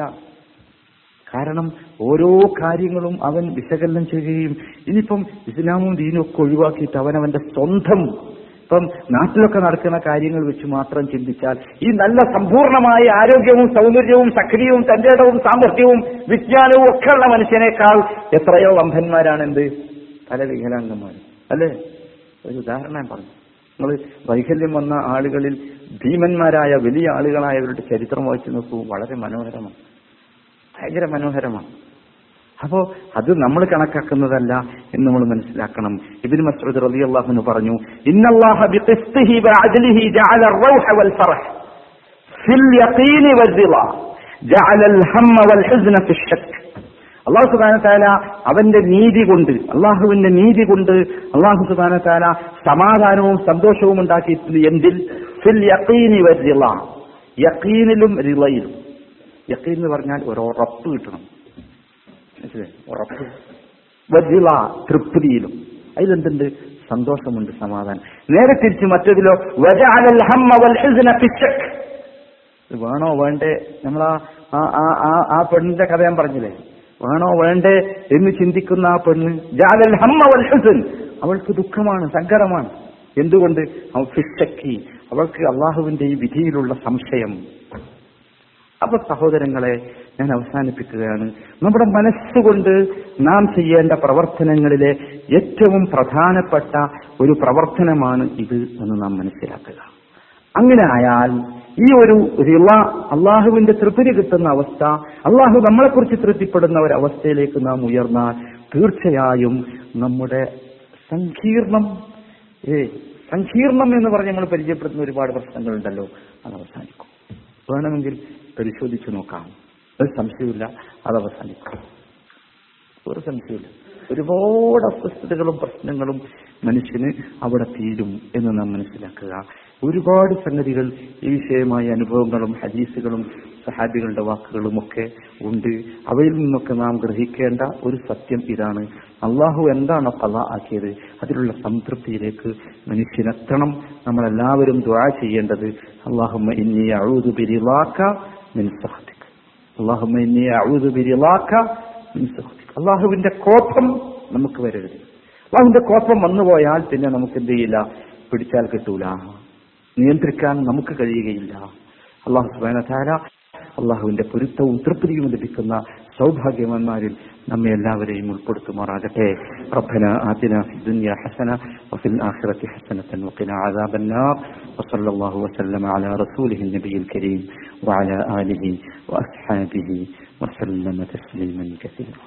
കാരണം ഓരോ കാര്യങ്ങളും അവൻ വിശകലനം ചെയ്യുകയും ഇനിയിപ്പം ഇസ്ലാമും ദീനും ഒക്കെ ഒഴിവാക്കിയിട്ട് അവൻ അവന്റെ സ്വന്തം ഇപ്പം നാട്ടിലൊക്കെ നടക്കുന്ന കാര്യങ്ങൾ വെച്ച് മാത്രം ചിന്തിച്ചാൽ ഈ നല്ല സമ്പൂർണമായ ആരോഗ്യവും സൗന്ദര്യവും സക്രിയവും തന്റേടവും സാമർഥ്യവും വിജ്ഞാനവും ഒക്കെ ഉള്ള മനുഷ്യനേക്കാൾ എത്രയോ വമ്പന്മാരാണ് എന്ത് പല വികലാംഗന്മാർ. അല്ലേ? ഒരു ഉദാഹരണം പറഞ്ഞു. നിങ്ങൾ വൈകല്യം വന്ന ആളുകളിൽ ഭീമന്മാരായ വലിയ ആളുകളായവരുടെ ചരിത്രം വായിച്ചു നോക്കൂ. വളരെ മനോഹരമാണ്. ഭയങ്കര മനോഹരമാണ്. അപ്പോ അത് നമ്മൾ കണക്കാക്കുന്നതല്ല എന്ന് നമ്മൾ മനസ്സിലാക്കണം. ഇബിൻ മസ്ഊദ് റളിയല്ലാഹു അൻഹു പറഞ്ഞു ഇന്നല്ലാഹ ബിഖിസ്തിഹി വഅദ്ലിഹി ജഅല റൗഹ വൽ ഫറഹ് ഫിൽ യഖീനി വദ്ദിള ജഅല അൽ-ഹമ്മ വൽ ഹുസ്ന ഫിൽ ശക്ക്. അള്ളാഹു സുബാന താല അവന്റെ നീതി കൊണ്ട് അള്ളാഹുവിന്റെ നീതി കൊണ്ട് അള്ളാഹു സുബാന താല സമാധാനവും സന്തോഷവും ഉണ്ടാക്കിയിട്ടുണ്ട് എന്തിൽ? ഫിൽ യഖീനി വദ്ദിള യഖീനിലും റിളയിലും യഖീൻ എന്ന് പറഞ്ഞാൽ ഒരു ഉറപ്പ് കിട്ടണം. ഉറപ്പ്. തൃപ്തിയിലും. അതിലെന്തുണ്ട്? സന്തോഷമുണ്ട് സമാധാനം. നേരെ തിരിച്ച് മറ്റതിലോ വേണോ വേണ്ടേ? നമ്മളാ ആ ആ ആ പെണ്ണിന്റെ കഥ ഞാൻ പറഞ്ഞില്ലേ? വേണോ വേണ്ടേ എന്ന് ചിന്തിക്കുന്ന ആ പെണ്ണ് ജാലൽ ഹമ്മ വൽ അവൾക്ക് ദുഃഖമാണ് സങ്കടമാണ്. എന്തുകൊണ്ട്? അവൾ ഫിറ്റക്കി അവൾക്ക് അള്ളാഹുവിന്റെ ഈ വിധിയിലുള്ള സംശയം. അപ്പൊ സഹോദരങ്ങളെ ഞാൻ അവസാനിപ്പിക്കുകയാണ്. നമ്മുടെ മനസ്സുകൊണ്ട് നാം ചെയ്യേണ്ട പ്രവർത്തനങ്ങളിലെ ഏറ്റവും പ്രധാനപ്പെട്ട ഒരു പ്രവർത്തനമാണ് ഇത് എന്ന് നാം മനസ്സിലാക്കുക. അങ്ങനെ ആയാൽ ഈ ഒരു റിള അള്ളാഹുവിന്റെ തൃപ്തി കിട്ടുന്ന അവസ്ഥ അള്ളാഹു നമ്മളെക്കുറിച്ച് തൃപ്തിപ്പെടുന്ന ഒരു അവസ്ഥയിലേക്ക് നാം ഉയർന്നാൽ തീർച്ചയായും നമ്മുടെ സങ്കീർണം ഏ സങ്കീർണം എന്ന് പറഞ്ഞ് നമ്മൾ പരിചയപ്പെടുന്ന ഒരുപാട് പ്രശ്നങ്ങളുണ്ടല്ലോ. അത് അവസാനിക്കും. വേണമെങ്കിൽ പരിശോധിച്ചു നോക്കാം. ഒരു സംശയമില്ല അത് അവസാനിക്കും. ഒരു സംശയമില്ല ഒരുപാട് അസ്വസ്ഥതകളും പ്രശ്നങ്ങളും മനുഷ്യന് അവിടെ തീരും എന്ന് നാം മനസ്സിലാക്കുക. ഒരുപാട് സംഗതികൾ ഈ വിഷയമായ അനുഭവങ്ങളും ഹദീസുകളും സഹാബികളുടെ വാക്കുകളും ഒക്കെ ഉണ്ട്. അവയിൽ നിന്നൊക്കെ നാം ഗ്രഹിക്കേണ്ട ഒരു സത്യം ഇതാണ്. അള്ളാഹു എന്താണ് കല ആക്കിയത്? അതിലുള്ള സംതൃപ്തിയിലേക്ക് മനുഷ്യനെത്തണം. നമ്മളെല്ലാവരും ദ്വാ ചെയ്യേണ്ടത്. അള്ളാഹു മിൻ സഹതിക് അള്ളാഹുമ്മ ഇന്നി ബിരിലാക്ക മിൻ സഹതിക് അള്ളാഹുവിന്റെ കോപം നമുക്ക് വരരുത്. അള്ളാഹുവിന്റെ കോപം വന്നുപോയാൽ പിന്നെ നമുക്ക് എന്ത് ചെയ്യില്ല? പിടിച്ചാൽ കിട്ടൂല. നിയന്ത്രിക്കാൻ നമുക്ക് കഴിയുകയില്ല. അള്ളാഹു സുബാന താര അള്ളാഹുവിന്റെ പൊരുത്തവും തൃപ്തിയും ലഭിക്കുന്ന സൗഭാഗ്യവാന്മാരിൽ നമ്മെ എല്ലാവരെയും ഉൾപ്പെടുത്തുമാറാകട്ടെ ربنا آتنا في الدنيا حسنة وفي الآخرة حسنة وقنا عذاب النار وصلى الله وسلم على رسوله النبي الكريم وعلى آله وأصحابه وسلم تسليما كثيرا